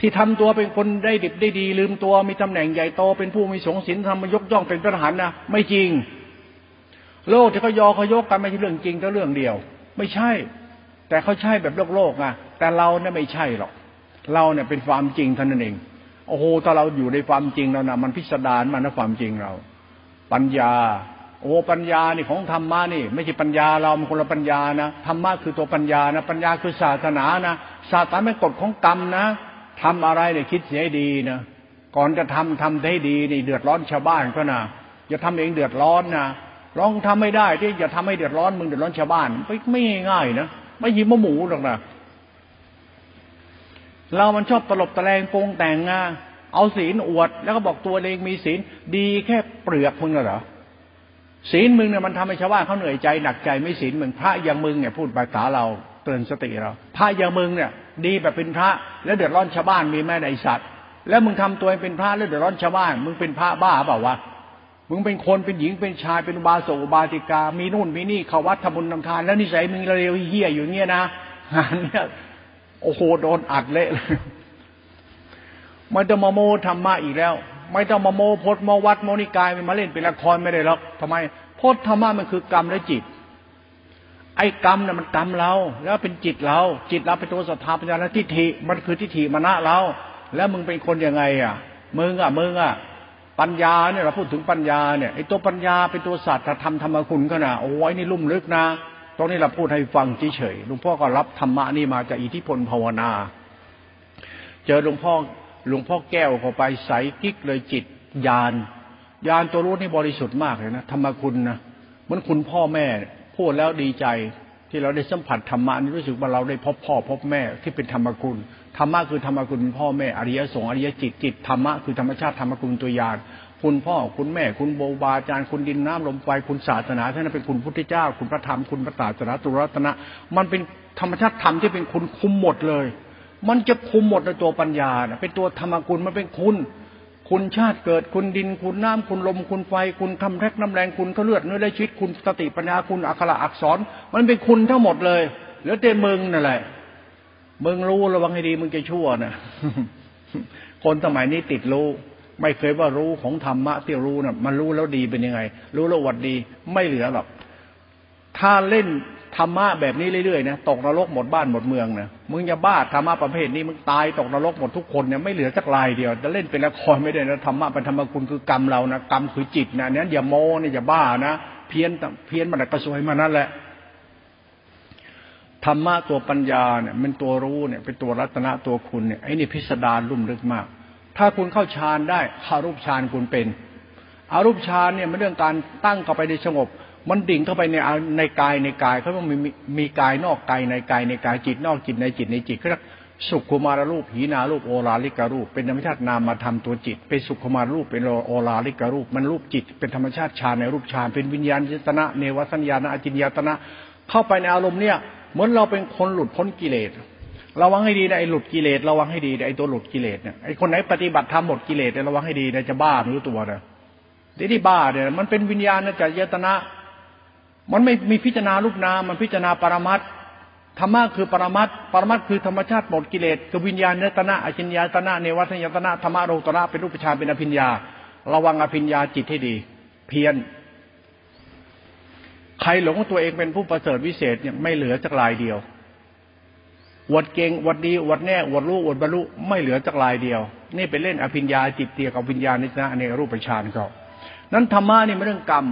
ที่ทำตัวเป็นคนได้ดิบได้ดี ลืมตัวมีตำแหน่งใหญ่โตเป็นผู้มีสงสินทำมายกย่องเป็นพระทหารนะไม่จริง โลกที่เขายอเขายกกันไม่ใช่เรื่องจริงแต่เรื่องเดียว ไม่ใช่ แต่เขาใช่แบบโลกโลกอะแต่เราเนี่ยไม่ใช่หรอกเราเนี่ยเป็นความจริงเท่านั้นเองโอ้โหถ้าเราอยู่ในความจริงแล้วนะมันพิสดารมันนะความจริงเรา ปัญญา อ้ปัญญานี่ของธรรมะนี่ ไม่ใช่ปัญญาเรามันคนละปัญญานะธรรมะคือตัวปัญญานะ ปัญญาคือศาสนานะศาสนาเป็นกฎของกรรมนะทำอะไรเนี่ยคิดเสียดีนะก่อนจะทำทำให้ดีนี่เดือดร้อนชาวบ้านก็นะอย่าทำเองเดือดร้อนนะลองทำไม่ได้ที่อย่าทำให้เดือดร้อนมึงเดือดร้อนชาวบ้านไม่ไม่ง่ายนะไม่ยิ้มหมูหรอกนะเรามันชอบตลบตะแลงโปงแต่งงาเอาศีลอวด แล้วก็บอกตัวเองมีศีลดีแค่เปลือกมึงเหรอ ศีลมึงเนี่ยมันทำให้ชาวบ้านเขาเหนื่อยใจหนักใจไม่ศีลมึงพระอย่างมึงเนี่ยพูดภาษาเราเตือนสติเราพระอย่างมึงเนี่ย ดีแบบเป็นพระ แล้วเดือดร้อนชาวบ้านมีแม่ในสัตว์ แล้วมึงทำตัวเป็นพระแล้วเดือดร้อนชาวบ้าน มึงเป็นพระบ้าเปล่าวะมึงเป็นคนเป็นหญิงเป็นชายเป็นบาโสบาติกา มีนู่นมีนี่เขาวัดทำบุญทำทาน แล้วนิสัยมึงเร็วเฮี้ยอยู่เงี้ยนะงานเนี้ยโอ้โหโดนอัดเละเลยม่ต้องมาโมธรรมะอีกแล้ว ไม่ต้องมาโมพจน์มวัดโมนิกายมาเล่นเป็นละครไม่ได้หรอกทำไมพจนธรรมะมันคือกรรมและจิต ไอ้กรรมเนี่ยมันกรรมเรา แล้วเป็นจิตเรา จิตเราเป็นตัวศรัทธาปัญญาและทิฏฐิมันคือทิฏฐิมณะเรา แล้วมึงเป็นคนยังไงอะมึงอะมึงอะปัญญาเนี่ยเราพูดถึงปัญญาเนี่ยไอ้ตัวปัญญาเป็นตัวศาสตร์ธรรมธรรมคุณก็นะโอ้ยนี่ลุ่มลึกนะตรงนี้เราพูดให้ฟังเฉยๆหลวงพ่อก็รับธรรมะนี่มาจากอิทธิพลภาวนา เจอหลวงพ่อ หลวงพ่อแก้วเข้าไปใสกิ๊กเลยจิตยานยานตัวรู้นี่บริสุทธิ์มากเลยนะธรรมคุณนะเหมือนคุณพ่อแม่พูดแล้วดีใจที่เราได้สัมผัสธรรมะนี่รู้สึกว่าเราได้พบพ่อพบแม่ที่เป็นธรรมคุณธรรมะคือธรรมคุณพ่อแม่อริยสงฆ์อริยจิตจิตธรรมะคือธรรมชาติธรรมคุณตัวอย่านคุณพ่อคุณแม่ คุณโบบาอาจารย์คุณดินน้ำลมไฟคุณศาสนาท่านเป็นคุณพุทธเจ้า คุณพระธรรมคุณพระศาสนาตุรัตนะ มันเป็นธรรมชาติธรรมที่เป็นคุณคุมหมดเลย มันจะคุมหมดในตัวปัญญาเป็นตัวธรรมคุณมันเป็นคุณ คุณชาติเกิดคุณดินคุณน้ำคุณลมคุณไฟ คุณคำแทกน้ำแรงคุณเขาเลือดเนื้อและชีวิตคุณสติปัญญาคุณอักขระอักษร มันเป็นคุณทั้งหมดเลยแล้วแต่มึงนั่นแหละมึงรู้ระวังให้ดีมึงจะชั่วนะคนสมัยนี้ติดรู้ไม่เคยว่ารู้ของธรรมะที่รู้นะ่ะ มันรู้แล้วดีเป็นยังไง รู้แล้ววัดดีไม่เหลือหรอกถ้าเล่น ธรรมะแบบนี้เรื่อยๆนะตกนรกหมดบ้านหมดเมืองนะมึงจะบ้าธรรมะประเภทนี้มึงตายตกนรกหมดทุกคนเนี่ยไม่เหลือสักลายเดียวจะเล่นเป็นละครไม่ได้นะธรรมะเป็นธรรมคุณคือกรรมเรานะกรรมคือจิตนะนั้นอย่าโมนี่อย่าบ้านะเพี้ยนเพี้ยนมันกระสวยมานั่นแหละธรรมะตัวปัญญาเนี่ยมันตัวรู้เนี่ยเป็นตัวรัตนะตัวคุณเนี่ยไอ้นี่พิสดารลุ่มลึกมาก ถ้าคุณเข้าฌานได้คารูปฌานคุณเป็นอารูปฌานเนี่ยมันเรื่องการตั้งเข้าไปในสงบ มันดิ่งเข้าไปในในกายในกายเขาต้องมีมีกายนอกกายในกายในกายจิตนอกจิตในจิตในจิตเขาเรียกสุขุมารรูปหีนารูปโอราลิการูป เป็นธรรมชาตินามมาทำตัวจิต เป็นสุขุมารรูปเป็นโอราลิการูป มันรูปจิต เป็นธรรมชาติฌานในรูปฌานเป็นวิญญาณจิตนะเนวสัญญาณอจินยตนะ เข้าไปในอารมณ์เนี่ยเหมือนเราเป็นคนหลุดพ้นกิเลสระวังให้ดีนะไอ้หลุดกิเลสระวังให้ดีไอ้ตัวหลุดกิเลสเนี่ยไอ้คนไหนปฏิบัติทำหมดกิเลสเนี่ยระวังให้ดีนะจะบ้าไม่รู้ตัวนะที่บ้าเนี่ยมันเป็นวิญญาณนะจยตนะ มันไม่มีพิจารณารูปนามมันพิจารณาปรมัตธรรมะคือปรมัตปรมัตคือธรรมชาติหมดกิเลสคือวิญญาณเนตนะอชินญาตนะเนวัตยตนะธรรมะโรตระเป็นรูปฌานเป็นอภิญญา ระวังอภิญญาจิตให้ดี เพียรใครหลงตัวเองเป็นผู้ประเสริฐวิเศษเนี่ยไม่เหลือจักลายเดียววดเก่งวดดีวดแน่วดรู้วดบรรลุไม่เหลือจักลายเดียว นี่เป็นเล่นอภิญญาจิตเตียกับวิญญาณนิสนะในรูปฌานเขานั้นธรรมะนี่ไม่เรื่องกรรม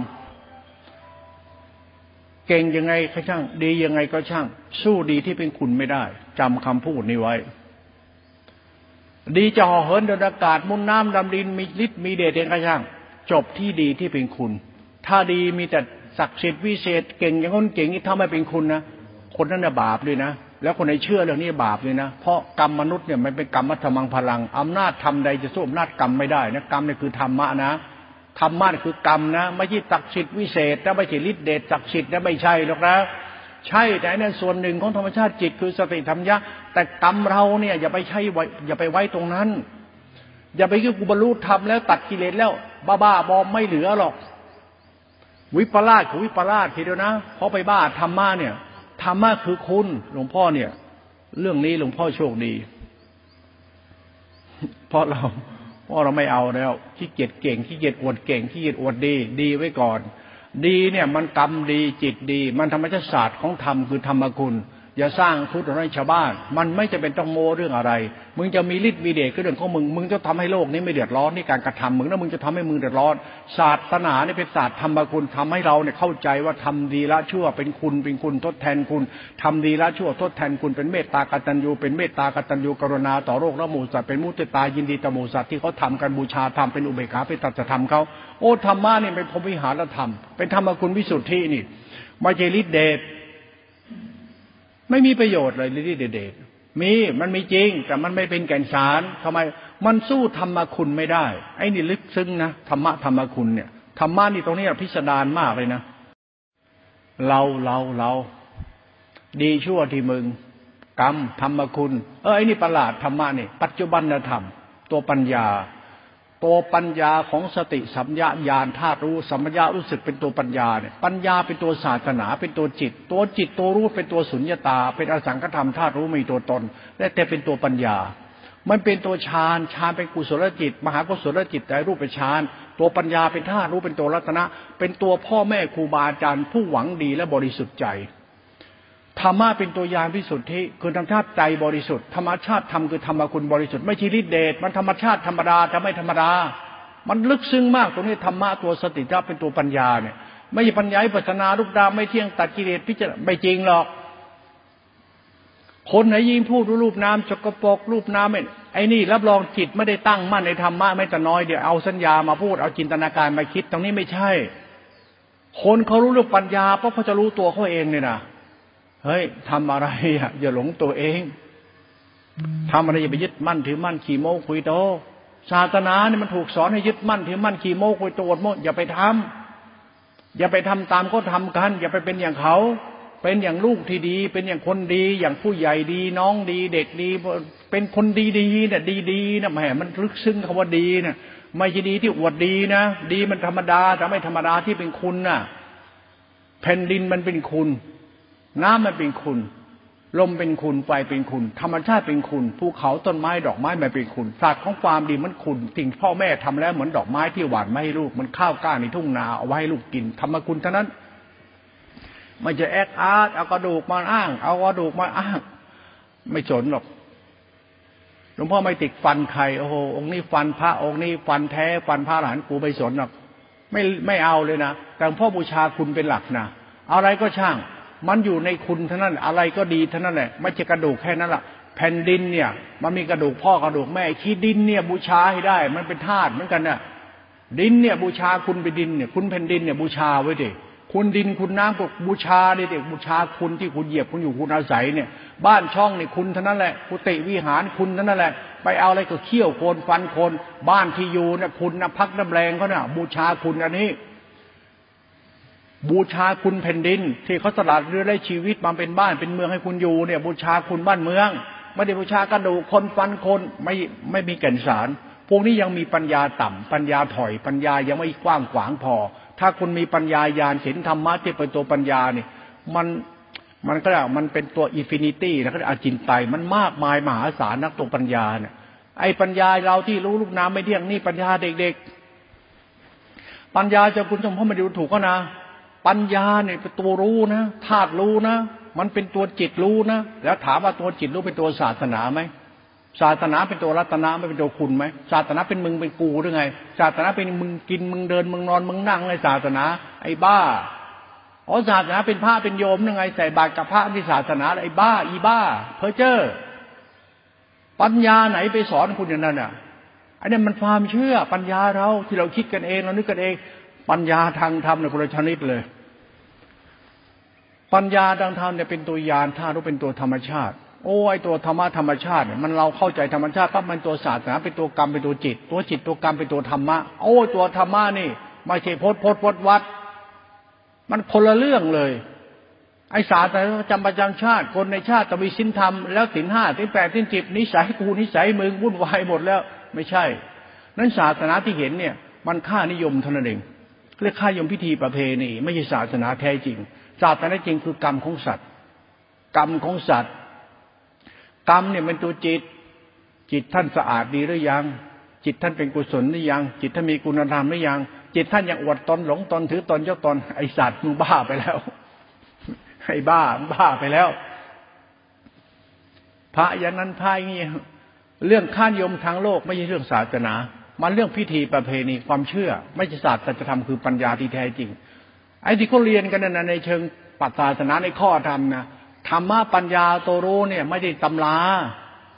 เก่งยังไงก็ช่าง ดียังไงก็ช่าง สู้ดีที่เป็นคุณไม่ได้จำคำพูดนี้ไว้ ดีจะห่อเหินเดินอากาศมุนน้ำดำดินมีฤทธิ์มีเดชเองก็ช่าง จบที่ดีที่เป็นคุณ ถ้าดีมีแต่ศักดิ์สิทธิ์วิเศษ เก่งอย่างคนเก่งนี่ถ้าไม่เป็นคุณนะคนนั้นน่ะบาปเลยนะแล้วคนไหนเชื่อเรื่องนี้บาปเลยนะ เพราะกรรมมนุษย์เนี่ยมันเป็นกรรมมัธมังพลังอำนาจทำใดจะสู้อำนาจกรรมไม่ได้นะ กรรมเนี่ยคือธรรมะนะ ธรรมะคือกรรมนะไม่ใช่ศักดิ์สิทธิ์วิเศษนะไม่ใช่ฤทธิเดชศักดิ์สิทธิ์นะไม่ใช่หรอกนะใช่แต่นั่นส่วนหนึ่งของธรรมชาติจิตคือสติธรรมยะ แต่กรรมเราเนี่ยอย่าไปใช้ไว้อย่าไปไว้ตรงนั้น อย่าไปคิดกูบรรลุธรรมแล้วตัดกิเลสแล้ว บ้าบ้าบอมไม่เหลือหรอก วิปลาสคือวิปลาสทีเดียวนะเพราะไปบ้าธรรมะเนี่ยธรรมะคือคุณหลวงพ่อเนี่ย เรื่องนี้หลวงพ่อโชคดี เพราะเรา เพราะเราไม่เอาแล้วขี้เกียจเก่งขี้เกียจอวดเก่งขี้เกียจอวดดี ดีไว้ก่อน ดีเนี่ยมันกรรมดีจิตดี มันธรรมชาติศาสตร์ของธรรมคือธรรมคุณ อย่าสร้างทุกข์ให้ชาวบ้าน มันไม่จะเป็นต้องโมเรื่องอะไร มึงจะมีฤทธิ์มีเดชก็เรื่องของมึง มึงจะทำให้โลกนี้ไม่เดือดร้อนนี่การกระทำมึงแล้วมึงจะทำให้มึงเดือดร้อน ศาสนาเนี่ยเป็นศาสตร์ธรรมคุณทำให้เราเนี่ยเข้าใจว่าทำดีละชั่วเป็นคุณเป็นคุณทดแทนคุณทำดีละชั่วทดแทนคุณเป็นเมตตากตัญญูเป็นเมตตากตัญญูกรุณาต่อโลกและหมู่สัตว์เป็นมุติตายินดีต่อหมู่สัตว์ที่เขาทำกันบูชาทำเป็นอุเบกขาเป็นตัจธรรมเขาโอ้ธรรมะนี่เป็นพรหมวิหารธรรมเป็นธรรมคุณวิสุทธินี่ไม่ใช่ฤทธิเดช ไม่มีประโยชน์เลยลิเดชมีมันมีจริง แต่มันไม่เป็นแก่นสารทำไม มันสู้ธรรมคุณไม่ได้ ไอ้นี่ลึกซึ้งนะธรรมะธรรมคุณเนี่ยธรรมะนี่ตรงนี้พิสดารมากเลยนะเราเราเราดีชั่วที่มึง กรรมธรรมคุณ เออไอ้นี่ประหลาดธรรมะนี่ ปัจจุบันธรรม ตัวปัญญา ตัวปัญญาของสติสัมยาญาณธาตุรู้สัมยารู้สึกเป็นตัวปัญญาเนี่ยปัญญาเป็นตัวศาสนาเป็นตัวจิต ตัวจิตตัวรู้เป็นตัวสุญญตา เป็นอสังขธรรมธาตุรู้มีตัวตน และแต่เป็นตัวปัญญา มันเป็นตัวฌานฌานเป็นกุศลจิต มหากุศลจิตแต่รูปเป็นฌานตัวปัญญาเป็นธาตุรู้เป็นตัวรัตนะ เป็นตัวพ่อแม่ครูบาอาจารย์ผู้หวังดีและบริสุทธิ์ใจ ธรรมะเป็นตัวอย่านพิสุทธิคือธรรมชาติใจบริสุทธิ์ธรรมชาติธรรมคือธรรมคุณบริสุทธิ์ไม่ช่ฤทธิเดชมันธรรมชาติธรรมดาจะไม่ธรรมดา มันลึกซึ้งมากตรงนี้ธรรมะตัวสติจ้าเป็นตัวปัญญาเนี่ย ไม่ใช่ปัญญาปัจนารูปดาไม่เที่ยงตัดกิเลสพิจารณาไม่จริงหรอก คนไหนยิ่งพูดรูปน้ำจกปกรูปน้ำไอ้นี่รับรองจิตไม่ได้ตั้งมั่นในธรรมะไม่แต่น้อยเดี๋ยวเอาสัญญามาพูดเอาจินตนาการมาคิดตรงนี้ไม่ใช่ คนเขารู้เรื่องปัญญาเพราะเขาจะรู้ตัวเขาเองเนี่ยนะ เฮ้ยทำอะไรอะอย่าหลงตัวเองทำอะไรอย่าไปยึดมั่นถือมั่นขี่โม้คุยโตศาสนาเนี่ยมันถูกสอนให้ยึดมั่นถือมั่นขี่โม้คุยโตดโมอย่าไปทำอย่าไปทำตามก็ทำกัน อย่าไปเป็นอย่างเขา เป็นอย่างลูกที่ดี เป็นอย่างคนดี อย่างผู้ใหญ่ดี น้องดี เด็กดี เป็นคนดีดีเนี่ยดีดีนะแหมมันลึกซึ้งคำว่าดีน่ะไม่ใช่ดีที่อวดดีนะดีมันธรรมดาแต่ไม่ธรรมดาที่เป็นคุณน่ะ แผ่นดินมันเป็นคุณ น้ำมันเป็นคุณ ลมเป็นคุณ ไฟเป็นคุณ ธรรมชาติเป็นคุณ ภูเขาต้นไม้ดอกไม้มันเป็นคุณศาสตร์ของความดีมันคุณสิ่งพ่อแม่ทำแล้วเหมือนดอกไม้ที่หวานไม่ให้ลูก มันข้าวกล้าในทุ่งนาเอาไว้ให้ลูกกินธรรมคุณเท่านั้นไม่จะแอคอาร์ตเอากระดูกมาอ้าง เอากระดูกมาอ้าง ไม่สนหรอกหลวงพ่อไม่ติดฟันใครโอ้โหองค์นี้ฟันพระองค์นี้ฟันแท้ฟันพระหลานกูไม่สนหรอกไม่ไม่เอาเลยนะแต่พ่อบูชาคุณเป็นหลักนะอะไรก็ช่าง มันอยู่ในคุณเท่านั้นอะไรก็ดีเท่านั้นแหละไม่ใช่กระดูกแค่นั้นละแผ่นดินเนี่ย มันมีกระดูกพ่อกระดูกแม่ขี้ดินเนี่ย บูชาให้ได้ มันเป็นธาตุเหมือนกันน่ะดินเนี่ยบูชาคุณไปดินเนี่ย คุณแผ่นดินเนี่ยบูชาไว้ดิคุณดินคุณน้ำก็บูชาดิเด็กบูชาคุณที่คุณเหยียบคุณอยู่คุณอาศัยเนี่ย บ้านช่องเนี่ยคุณเท่านั้นแหละกุฏิวิหารคุณเท่านั้นแหละ ไปเอาอะไรก็เขี้ยวโคนฟันคน บ้านที่อยู่เนี่ยคุณนะพักน้ำแรงเขาเนี่ยบูชาคุณอันนี้ บูชาคุณแผ่นดิน ที่เขาสลัดเรือไล่ชีวิตมาเป็นบ้านเป็นเมืองให้คุณอยู่เนี่ย บูชาคุณบ้านเมือง ไม่ได้บูชากระดูกคนฟันคนไม่ไม่มีแก่นสาร พวกนี้ยังมีปัญญาต่ำปัญญาถอย ปัญญายังไม่กว้างขวางพอ ถ้าคุณมีปัญญาญาณเห็นธรรมะที่เป็นตัวปัญญาเนี่ยมันมันก็มันเป็นตัวอินฟินิตี้นะก็อาจินไตมันมากมายมหาศาลนักตัวปัญญาเนี่ยไอ้ปัญญาเราที่รู้ลูกน้ำไม่เที่ยงนี่ปัญญาเด็กๆปัญญาจะคุณชมพ่อมาดูถูกก็นะ ปัญญาเนี่ยเป็นตัวรู้นะธาตุรู้นะมันเป็นตัวจิตรู้นะแล้วถามว่าตัวจิตรู้เป็นตัวศาสนาไหมศาสนาเป็นตัวรัตนาไม่เป็นตัวคุณไหมศาสนาเป็นมึงเป็นกูหรือไง ศาสนาเป็นมึงกินมึงเดินมึงนอนมึงนั่งไงศาสนา ไอ้บ้าอ๋อศาสนาเป็นพระเป็นโยมยังไง ใส่บาตรกับพระที่ศาสนาไอ้บ้า อีบ้า เพอเจอร์ปัญญาไหนไปสอนคุณอย่างนั้นอะอันนี้มันความเชื่อปัญญาเราที่เราคิดกันเองเรานึกกันเอง ปัญญาทางธรรมในคนละชนิดเลย ปัญญาดังธรรมเนี่ยเป็นตัวยานธาตุเป็นตัวธรรมชาติ โอ้ยตัวธรรมะธรรมชาติเนี่ยมันเราเข้าใจธรรมชาติปั๊บมันตัวศาสนาเป็นตัวกรรมเป็นตัวจิต ตัวจิตตัวกรรมเป็นตัวธรรมะโอ้ตัวธรรมะนี่ไม่ใช่พจน์พจน์พจน์วัด มันคนละเรื่องเลย ไอศาสนาจำประจำชาติ คนในชาติต้องมีสินธรรมแล้วสินห้าสินแปดสินจิตนิสัยกูนิสัยมึงวุ่นวายหมดแล้ว ไม่ใช่ นั้นศาสนาที่เห็นเนี่ย มันค่านิยมเท่านั้นเอง เรียกค่ายมพิธีประเพณีไม่ใช่ศาสนาแท้จริง ศาสนาจริงคือกรรมของสัตว์ กรรมของสัตว์ กรรมเนี่ยเป็นตัวจิต จิตท่านสะอาดดีหรือยัง จิตท่านเป็นกุศลหรือยัง จิตท่านมีคุณธรรมหรือยัง จิตท่านยังอวดตนหลงตนถือตนเจ้าตนไอสัตว์มึงบ้าไปแล้วไอ้บ้าบ้าไปแล้ว พระอย่างนั้นพระอย่างนี้เรื่องข้านยมทางโลกไม่ใช่เรื่องศาสนา มันเรื่องพิธีประเพณีความเชื่อ ไม่ใช่ศาสตร์จะทำคือปัญญาที่แท้จริง ไอ้ที่เขาเรียนกันนะในเชิงปัจศาสนาในข้อธรรมนะธรรมะปัญญาตัวรู้เนี่ย ไม่ได้ตำรา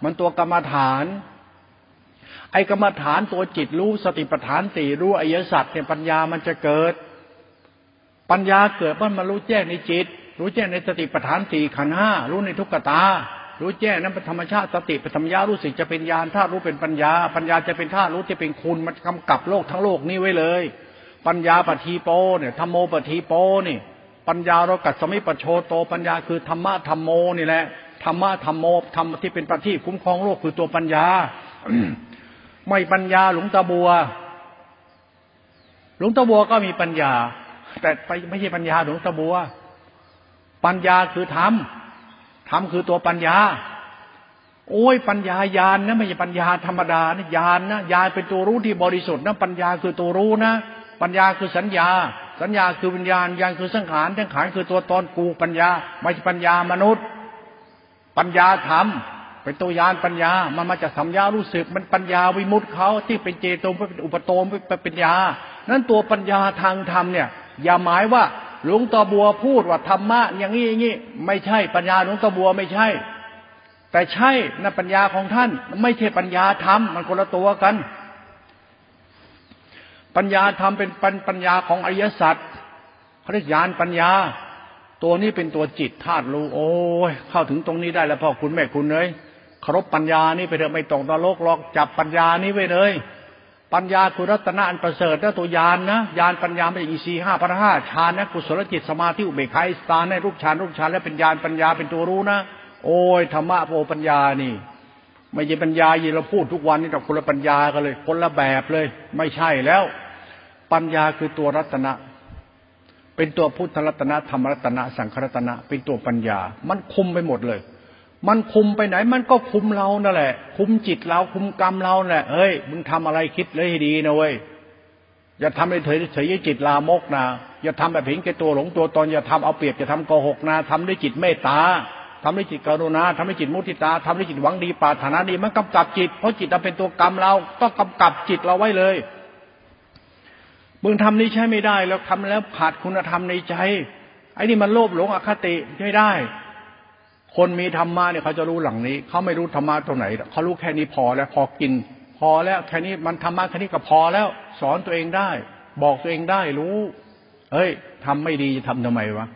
มันตัวกรรมฐาน ไอ้กรรมฐานตัวจิตรู้สติปัฏฐานสี่รู้อริยสัจเนี่ยปัญญามันจะเกิด ปัญญาเกิดเมื่อมารู้แจ้งในจิต รู้แจ้งในสติปัฏฐานสี่ขันห้ารู้ในทุกขตา รู้แจ้งนั้นเป็นธรรมชาติสติเป็นธรรมญารู้สึกจะเป็นญาณธาตุรู้เป็นปัญญา ปัญญาจะเป็นธาตุรู้จะเป็นคุณมันกำกับโลกทั้งโลกนี้ไว้เลย ปัญญาปฏีโปเนี่ยธรรมโมปฏีโปนี่ปัญญาเรากัดสมิปโชโตปัญญาคือธรรมะธรรมโมนี่แหละธรรมะธรรมโมธรรมที่เป็นปฏิคุ้มครองโลกคือตัวปัญญา ไม่ปัญญาหลวงตาบัว หลวงตาบัวก็มีปัญญา แต่ไปไม่ใช่ปัญญาหลวงตาบัว ปัญญาคือธรรม ธรรมคือตัวปัญญา โอ้ยปัญญายานนะไม่ใช่ปัญญาธรรมดานะญาณนะญาณเป็นตัวรู้ที่บริสุทธิ์นะปัญญาคือตัวรู้นะ ปัญญาคือสัญญา สัญญาคือวิญญาณญาณคือสังขารสังขารคือตัวตนกูปัญญา ไม่ใช่ปัญญามนุษย์ ปัญญาธรรมเป็นตัวยานปัญญา มันมาจากสัมยารู้สึก มันปัญญาวิมุตต์เขาที่เป็นเจโตมเป็นอุปโตมเป็นปัญญา นั้นตัวปัญญาทางธรรมเนี่ย อย่าหมายว่า หลวงตาบัวพูดว่าธรรมะอย่างนี้อย่างนี้ไม่ใช่ปัญญาหลวงตาบัวไม่ใช่ แต่ใช่นะปัญญาของท่าน ไม่ใช่ปัญญาธรรมมันคนละตัวกัน ปัญญาธรรมเป็นปัญญาของอริยสัจเขาเรียกญาณปัญญา ตัวนี้เป็นตัวจิตธาตุรู้โอ้ยเข้าถึงตรงนี้ได้แล้วพ่อคุณแม่คุณเลยครพปัญญานี่ไปเถอะไม่ตกนรกหรอกจับปัญญานี้ไว้เลย ปัญญาคือรัตนะอันประเสริฐนะตัวยานนะยานปัญญาไม่ใช่อีซีห้าพันห้าฌานนะกุศลจิตสมาธิอุเบกขาสตานในรูปฌานรูปฌานแล้วเป็นญาณปัญญาเป็นตัวรู้นะ โอ้ยธรรมะโพปัญญานี่ ไม่ใช่ปัญญายี่เราพูดทุกวันนี่แต่คนละปัญญากันเลย คนละแบบเลย ไม่ใช่แล้ว ปัญญาคือตัวรัตนะ เป็นตัวพุทธรัตนะธรรมรัตนะ สังขรัตนะ เป็นตัวปัญญา มันคุมไปหมดเลย มันคุมไปไหน มันก็คุมเรานั่นแหละ คุมจิตเราคุมกรรมเราแหละเฮ้ยมึงทำอะไรคิดเลยให้ดีนะเว้ยอย่าทำให้เฉยเฉยจิตลามกนะอย่าทำแบบเห็นแก่ตัวหลงตัวตนอย่าทำเอาเปรียบอย่าทำโกหกนะทำด้วยจิตเมตตาทำด้วยจิตกรุณาทำด้วยจิตมุทิตาทำด้วยจิตหวังดีปรารถนาดีมันกำกับจิตเพราะจิตเราเป็นตัวกรรมเราต้องกำกับจิตเราไว้เลยมึงทำนี้ใช้ไม่ได้แล้วทำแล้วขาดคุณธรรมในใจไอ้นี่มันโลภหลงอคติไม่ได้ คนมีธรรมะเนี่ยเขาจะรู้หลังนี้ เขาไม่รู้ธรรมะตรงไหนเขารู้แค่นี้พอแล้วพอกิน พอแล้วแค่นี้มันธรรมะแค่นี้ก็พอแล้ว สอนตัวเองได้ บอกตัวเองได้รู้เฮ้ยทำไม่ดีจะทำทำไมวะ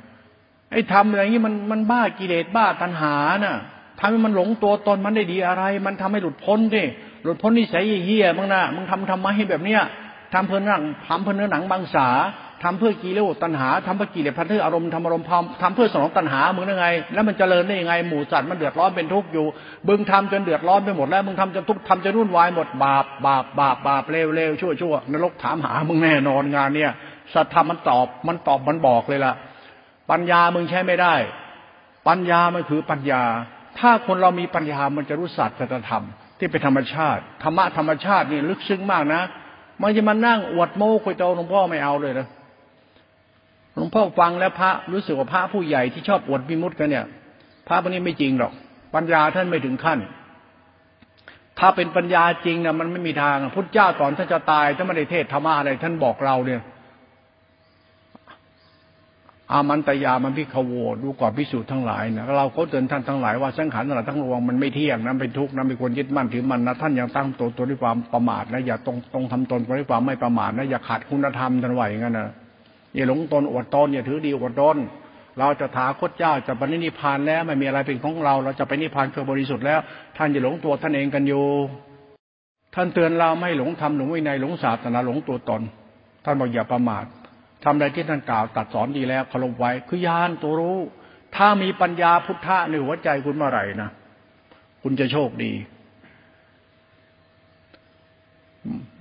ไอ้ทำอะไรนี้มันมันบ้ากิเลสบ้าตัณหาน่ะทำให้มันหลงตัวตนมันได้ดีอะไร มันทำให้หลุดพ้นดิหลุดพ้นนิสัยเหี้ยมึงนะมึงทำทำมให้แบบเนี้ยทำเพื่อหนังทำเพื่อเนื้อหนังบางสา ทำเพื่อกิเลสตัณหาทำเพื่อกิเลสพันธุ์อารมณ์ทำอารมณ์พอมทำเพื่อสนองตัณหามึงได้ไง แล้วมันเจริญได้ยังไงหมู่สัตว์มันเดือดร้อนเป็นทุกข์อยู่มึงทำจนเดือดร้อนไปหมดแล้วมึงทำจนทุกข์ทำจนรุ่นวายหมดบาปบาปบาปบาปเลวเลวชั่วชั่วนรกถามหามึงแน่นอนงานเนี่ยสัตธรรมมันตอบมันตอบมันบอกเลยล่ะ ปัญญามึงใช้ไม่ได้ ปัญญามันคือปัญญา ถ้าคนเรามีปัญญามันจะรู้สัจธรรมที่เป็นธรรมชาติธรรมะธรรมชาตินี่ลึกซึ้งมากนะมันจะมานั่งอวดโม้คุยโตหลวงพ่อไม่เอาเลยนะ หลวงพ่อฟังแล้วพระรู้สึกว่าพระผู้ใหญ่ที่ชอบอวดมิมุตกันเนี่ย พระพวกนี้ไม่จริงหรอก ปัญญาท่านไม่ถึงขั้น ถ้าเป็นปัญญาจริงนะมันไม่มีทางพุทธเจ้าก่อนท่านจะตายท่านไม่ได้เทศธรรมะอะไรท่านบอกเราเนี่ยอามันตยามันพิขโวดูก่อนพิสูจน์ทั้งหลายนะเราเขาเตือนท่านทั้งหลายว่าสังขารทั้งหลายทั้งรวงมันไม่เที่ยงนะเป็นทุกข์นะเป็นคนยึดมั่นถือมันนะท่านอยังตั้งตัวตัวด้วยความประมาทนะอย่าตรงตรงทำตนด้วยความไม่ประมาทนะอย่าขาดคุณธรรมทันไหวงั้นนะ อย่าหลงตนอวดตนอย่าถือดีอวดตนเราจะถาคตเจ้าจะปณินิพานแล้วไม่มีอะไรเป็นของเรา เราจะไปนิพพานคือบริสุทธิ์แล้ว ท่านอย่าหลงตัวท่านเองกันอยู่ ท่านเตือนเราไม่หลงทำหลงวินัยหลงศาสนาหลงตัวตน ท่านบอกอย่าประมาททำอะไรที่ท่านกล่าวตัดสอนดีแล้วเคารพไว้คือยานตัวรู้ ถ้ามีปัญญาพุทธะในหัวใจคุณเมื่อไหร่นะคุณจะโชคดี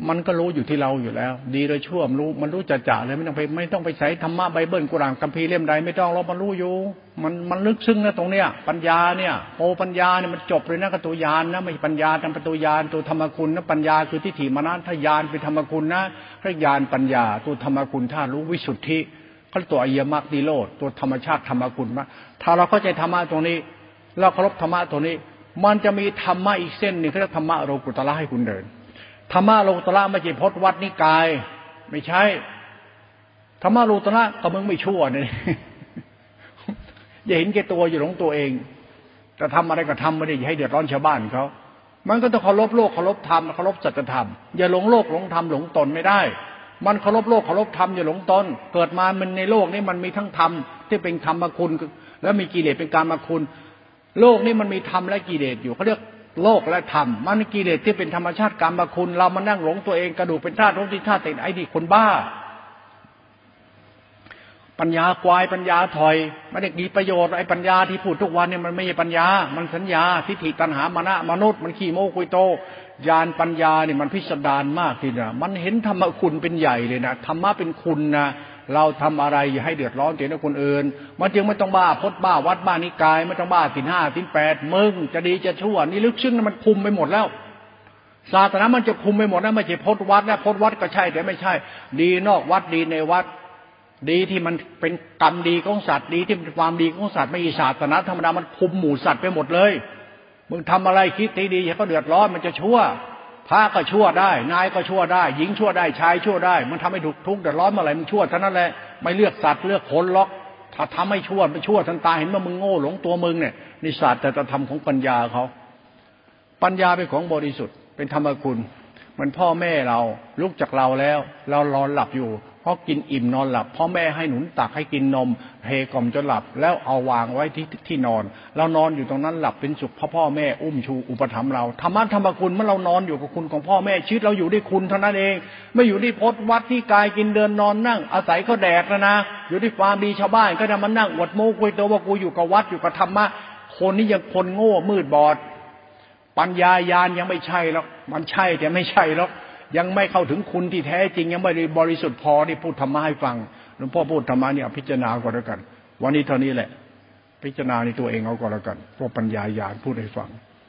มันก็รู้อยู่ที่เราอยู่แล้ว ดีเลยชั่วมันรู้ มันรู้จะจ่าเลยไม่ต้องไปไม่ต้องไปใช้ธรรมะไบเบิลกุรานคัมภีร์เล่มใดไม่ต้องเรามันรู้อยู่ มันมันลึกซึ้งนะตรงเนี้ย ปัญญาเนี่ยโอปัญญาเนี่ยมันจบเลยนะกับตัวยานนะไม่ปัญญาทำประตูยานตัวธรรมคุณนะปัญญาคือทิฏฐิมานะถ้ายานเป็นธรรมคุณนะพระยานปัญญา ตัวธรรมคุณถ้ารู้วิสุทธิเขาตัวอริยมรรคดีโลดตัวธรรมชาติธรรมคุณมาถ้าเราเข้าใจธรรมะตรงนี้เราเคารพธรรมะตรงนี้ มันจะมีธรรมะอีกเส้นหนึ่งเขาเรียกธรรมะโลกุตละให้คุณเดิน ธรรมะโลกุตละไม่ใช่พจน์วัดนิกาย ไม่ใช่ธรรมะโลกุตละก็มึงไม่ชั่วเนี่ยอย่าเห็นแก่ตัวอย่าหลงตัวเองจะทำอะไรก็ทำไม่ได้ให้เดือดร้อนชาวบ้านเขา มันก็ต้องเคารพโลกเคารพธรรมเคารพสัจธรรม อย่าหลงโลกหลงธรรมหลงตนไม่ได้ มันเคารพโลกเคารพธรรมอย่าหลงตน เกิดมามันในโลกนี้มันมีทั้งธรรมที่เป็นธรรมคุณ แล้วมีกิเลสเป็นการมาคุณ โลกนี้มันมีธรรมและกิเลสอยู่เขาเรียก โลกและธรรมมันกิเลสที่เป็นธรรมชาติกรรมคุณ เรามานั่งหลงตัวเองกระดูกเป็นธาตุรสที่ธาตุติดไอ้ดิคนบ้า ปัญญาควายปัญญาถอยไม่ได้มีประโยชน์ไอ้ปัญญาที่พูดทุกวันเนี่ยมันไม่ใช่ปัญญา มันสัญญาทิฏฐิตัณหามานะมนุษย์มันขี้โม้คุยโตยานปัญญาเนี่ยมันพิสดารมากทีนะมันเห็นธรรมคุณเป็นใหญ่เลยนะธรรมะเป็นคุณนะ เราทำอะไรอย่าให้เดือดร้อนเตียนคนอื่น มันจึงไม่ต้องบ้าพดบ้าวัดบ้านิกายไม่ต้องบ้าสินห้าสินแปดมึงจะดีจะชั่วนี่ลึกซึ้งมันคุมไปหมดแล้วศาสนามันจะคุมไปหมดนะไม่ใช่พดวัดนะพดวัดก็ใช่แต่ไม่ใช่ ดีนอกวัดดีในวัด ดีที่มันเป็นกรรมดีของสัตว์ดีที่เป็นความดีของสัตว์ไม่ใช่ศาสนาธรรมดามันคุมหมู่สัตว์ไปหมดเลยมึงทำอะไรคิดดีดีเขาเดือดร้อนมันจะชั่ว พระก็ชั่วได้ นายก็ชั่วได้ หญิงชั่วได้ชายชั่วได้ มันทำให้ถูกทุกข์เดือดร้อนอะไรมึงชั่วเท่านั้นแหละไม่เลือกสัตว์เลือกคนล็อก ถ้าทำให้ชั่วไปชั่วทันตาเห็นว่ามึงโง่หลงตัวมึงเนี่ยนิสัตแต่ธรรมของปัญญาเขาปัญญาเป็นของบริสุทธิ์เป็นธรรมคุณมันพ่อแม่เราลุกจากเราแล้ว เรารอนหลับอยู่ ราะกินอิ่มนอนหลับพ่อแม่ให้หนุนตักให้กินนมเพกล่อมจนหลับ แล้วเอาวางไว้ที่ที่นอน เรานอนอยู่ตรงนั้นหลับเป็นสุขพ่อพ่อแม่อุ้มชูอุปถัมภ์เราธรรมะธรรมคุณเมื่อเรานอนอยู่กับคุณของพ่อแม่ชีวิตเราอยู่ด้วยคุณเท่านั้นเอง ไม่อยู่ที่พจวัดที่กายกินเดินนอนนั่ง อาศัยเขาแดกนะนะ อยู่ที่ความดีชาวบ้านก็จะมานั่งอวดโม้คุยตัวว่ากูอยู่กับวัดอยู่กับธรรมะคนนี้ยังคนโง่มืดบอด ปัญญายานยังไม่ใช่หรอกมันใช่แต่ไม่ใช่หรอก ยังไม่เข้าถึงคุณที่แท้จริง ยังไม่บริสุทธิ์พอที่พูดธรรมะให้ฟังหลวงพ่อพูดธรรมะเนี่ยพิจารณาก่อนแล้วกัน วันนี้เท่านี้แหละ พิจารณาในตัวเองเอาก่อนแล้วกันพวกปัญญาญาณพูดให้ฟัง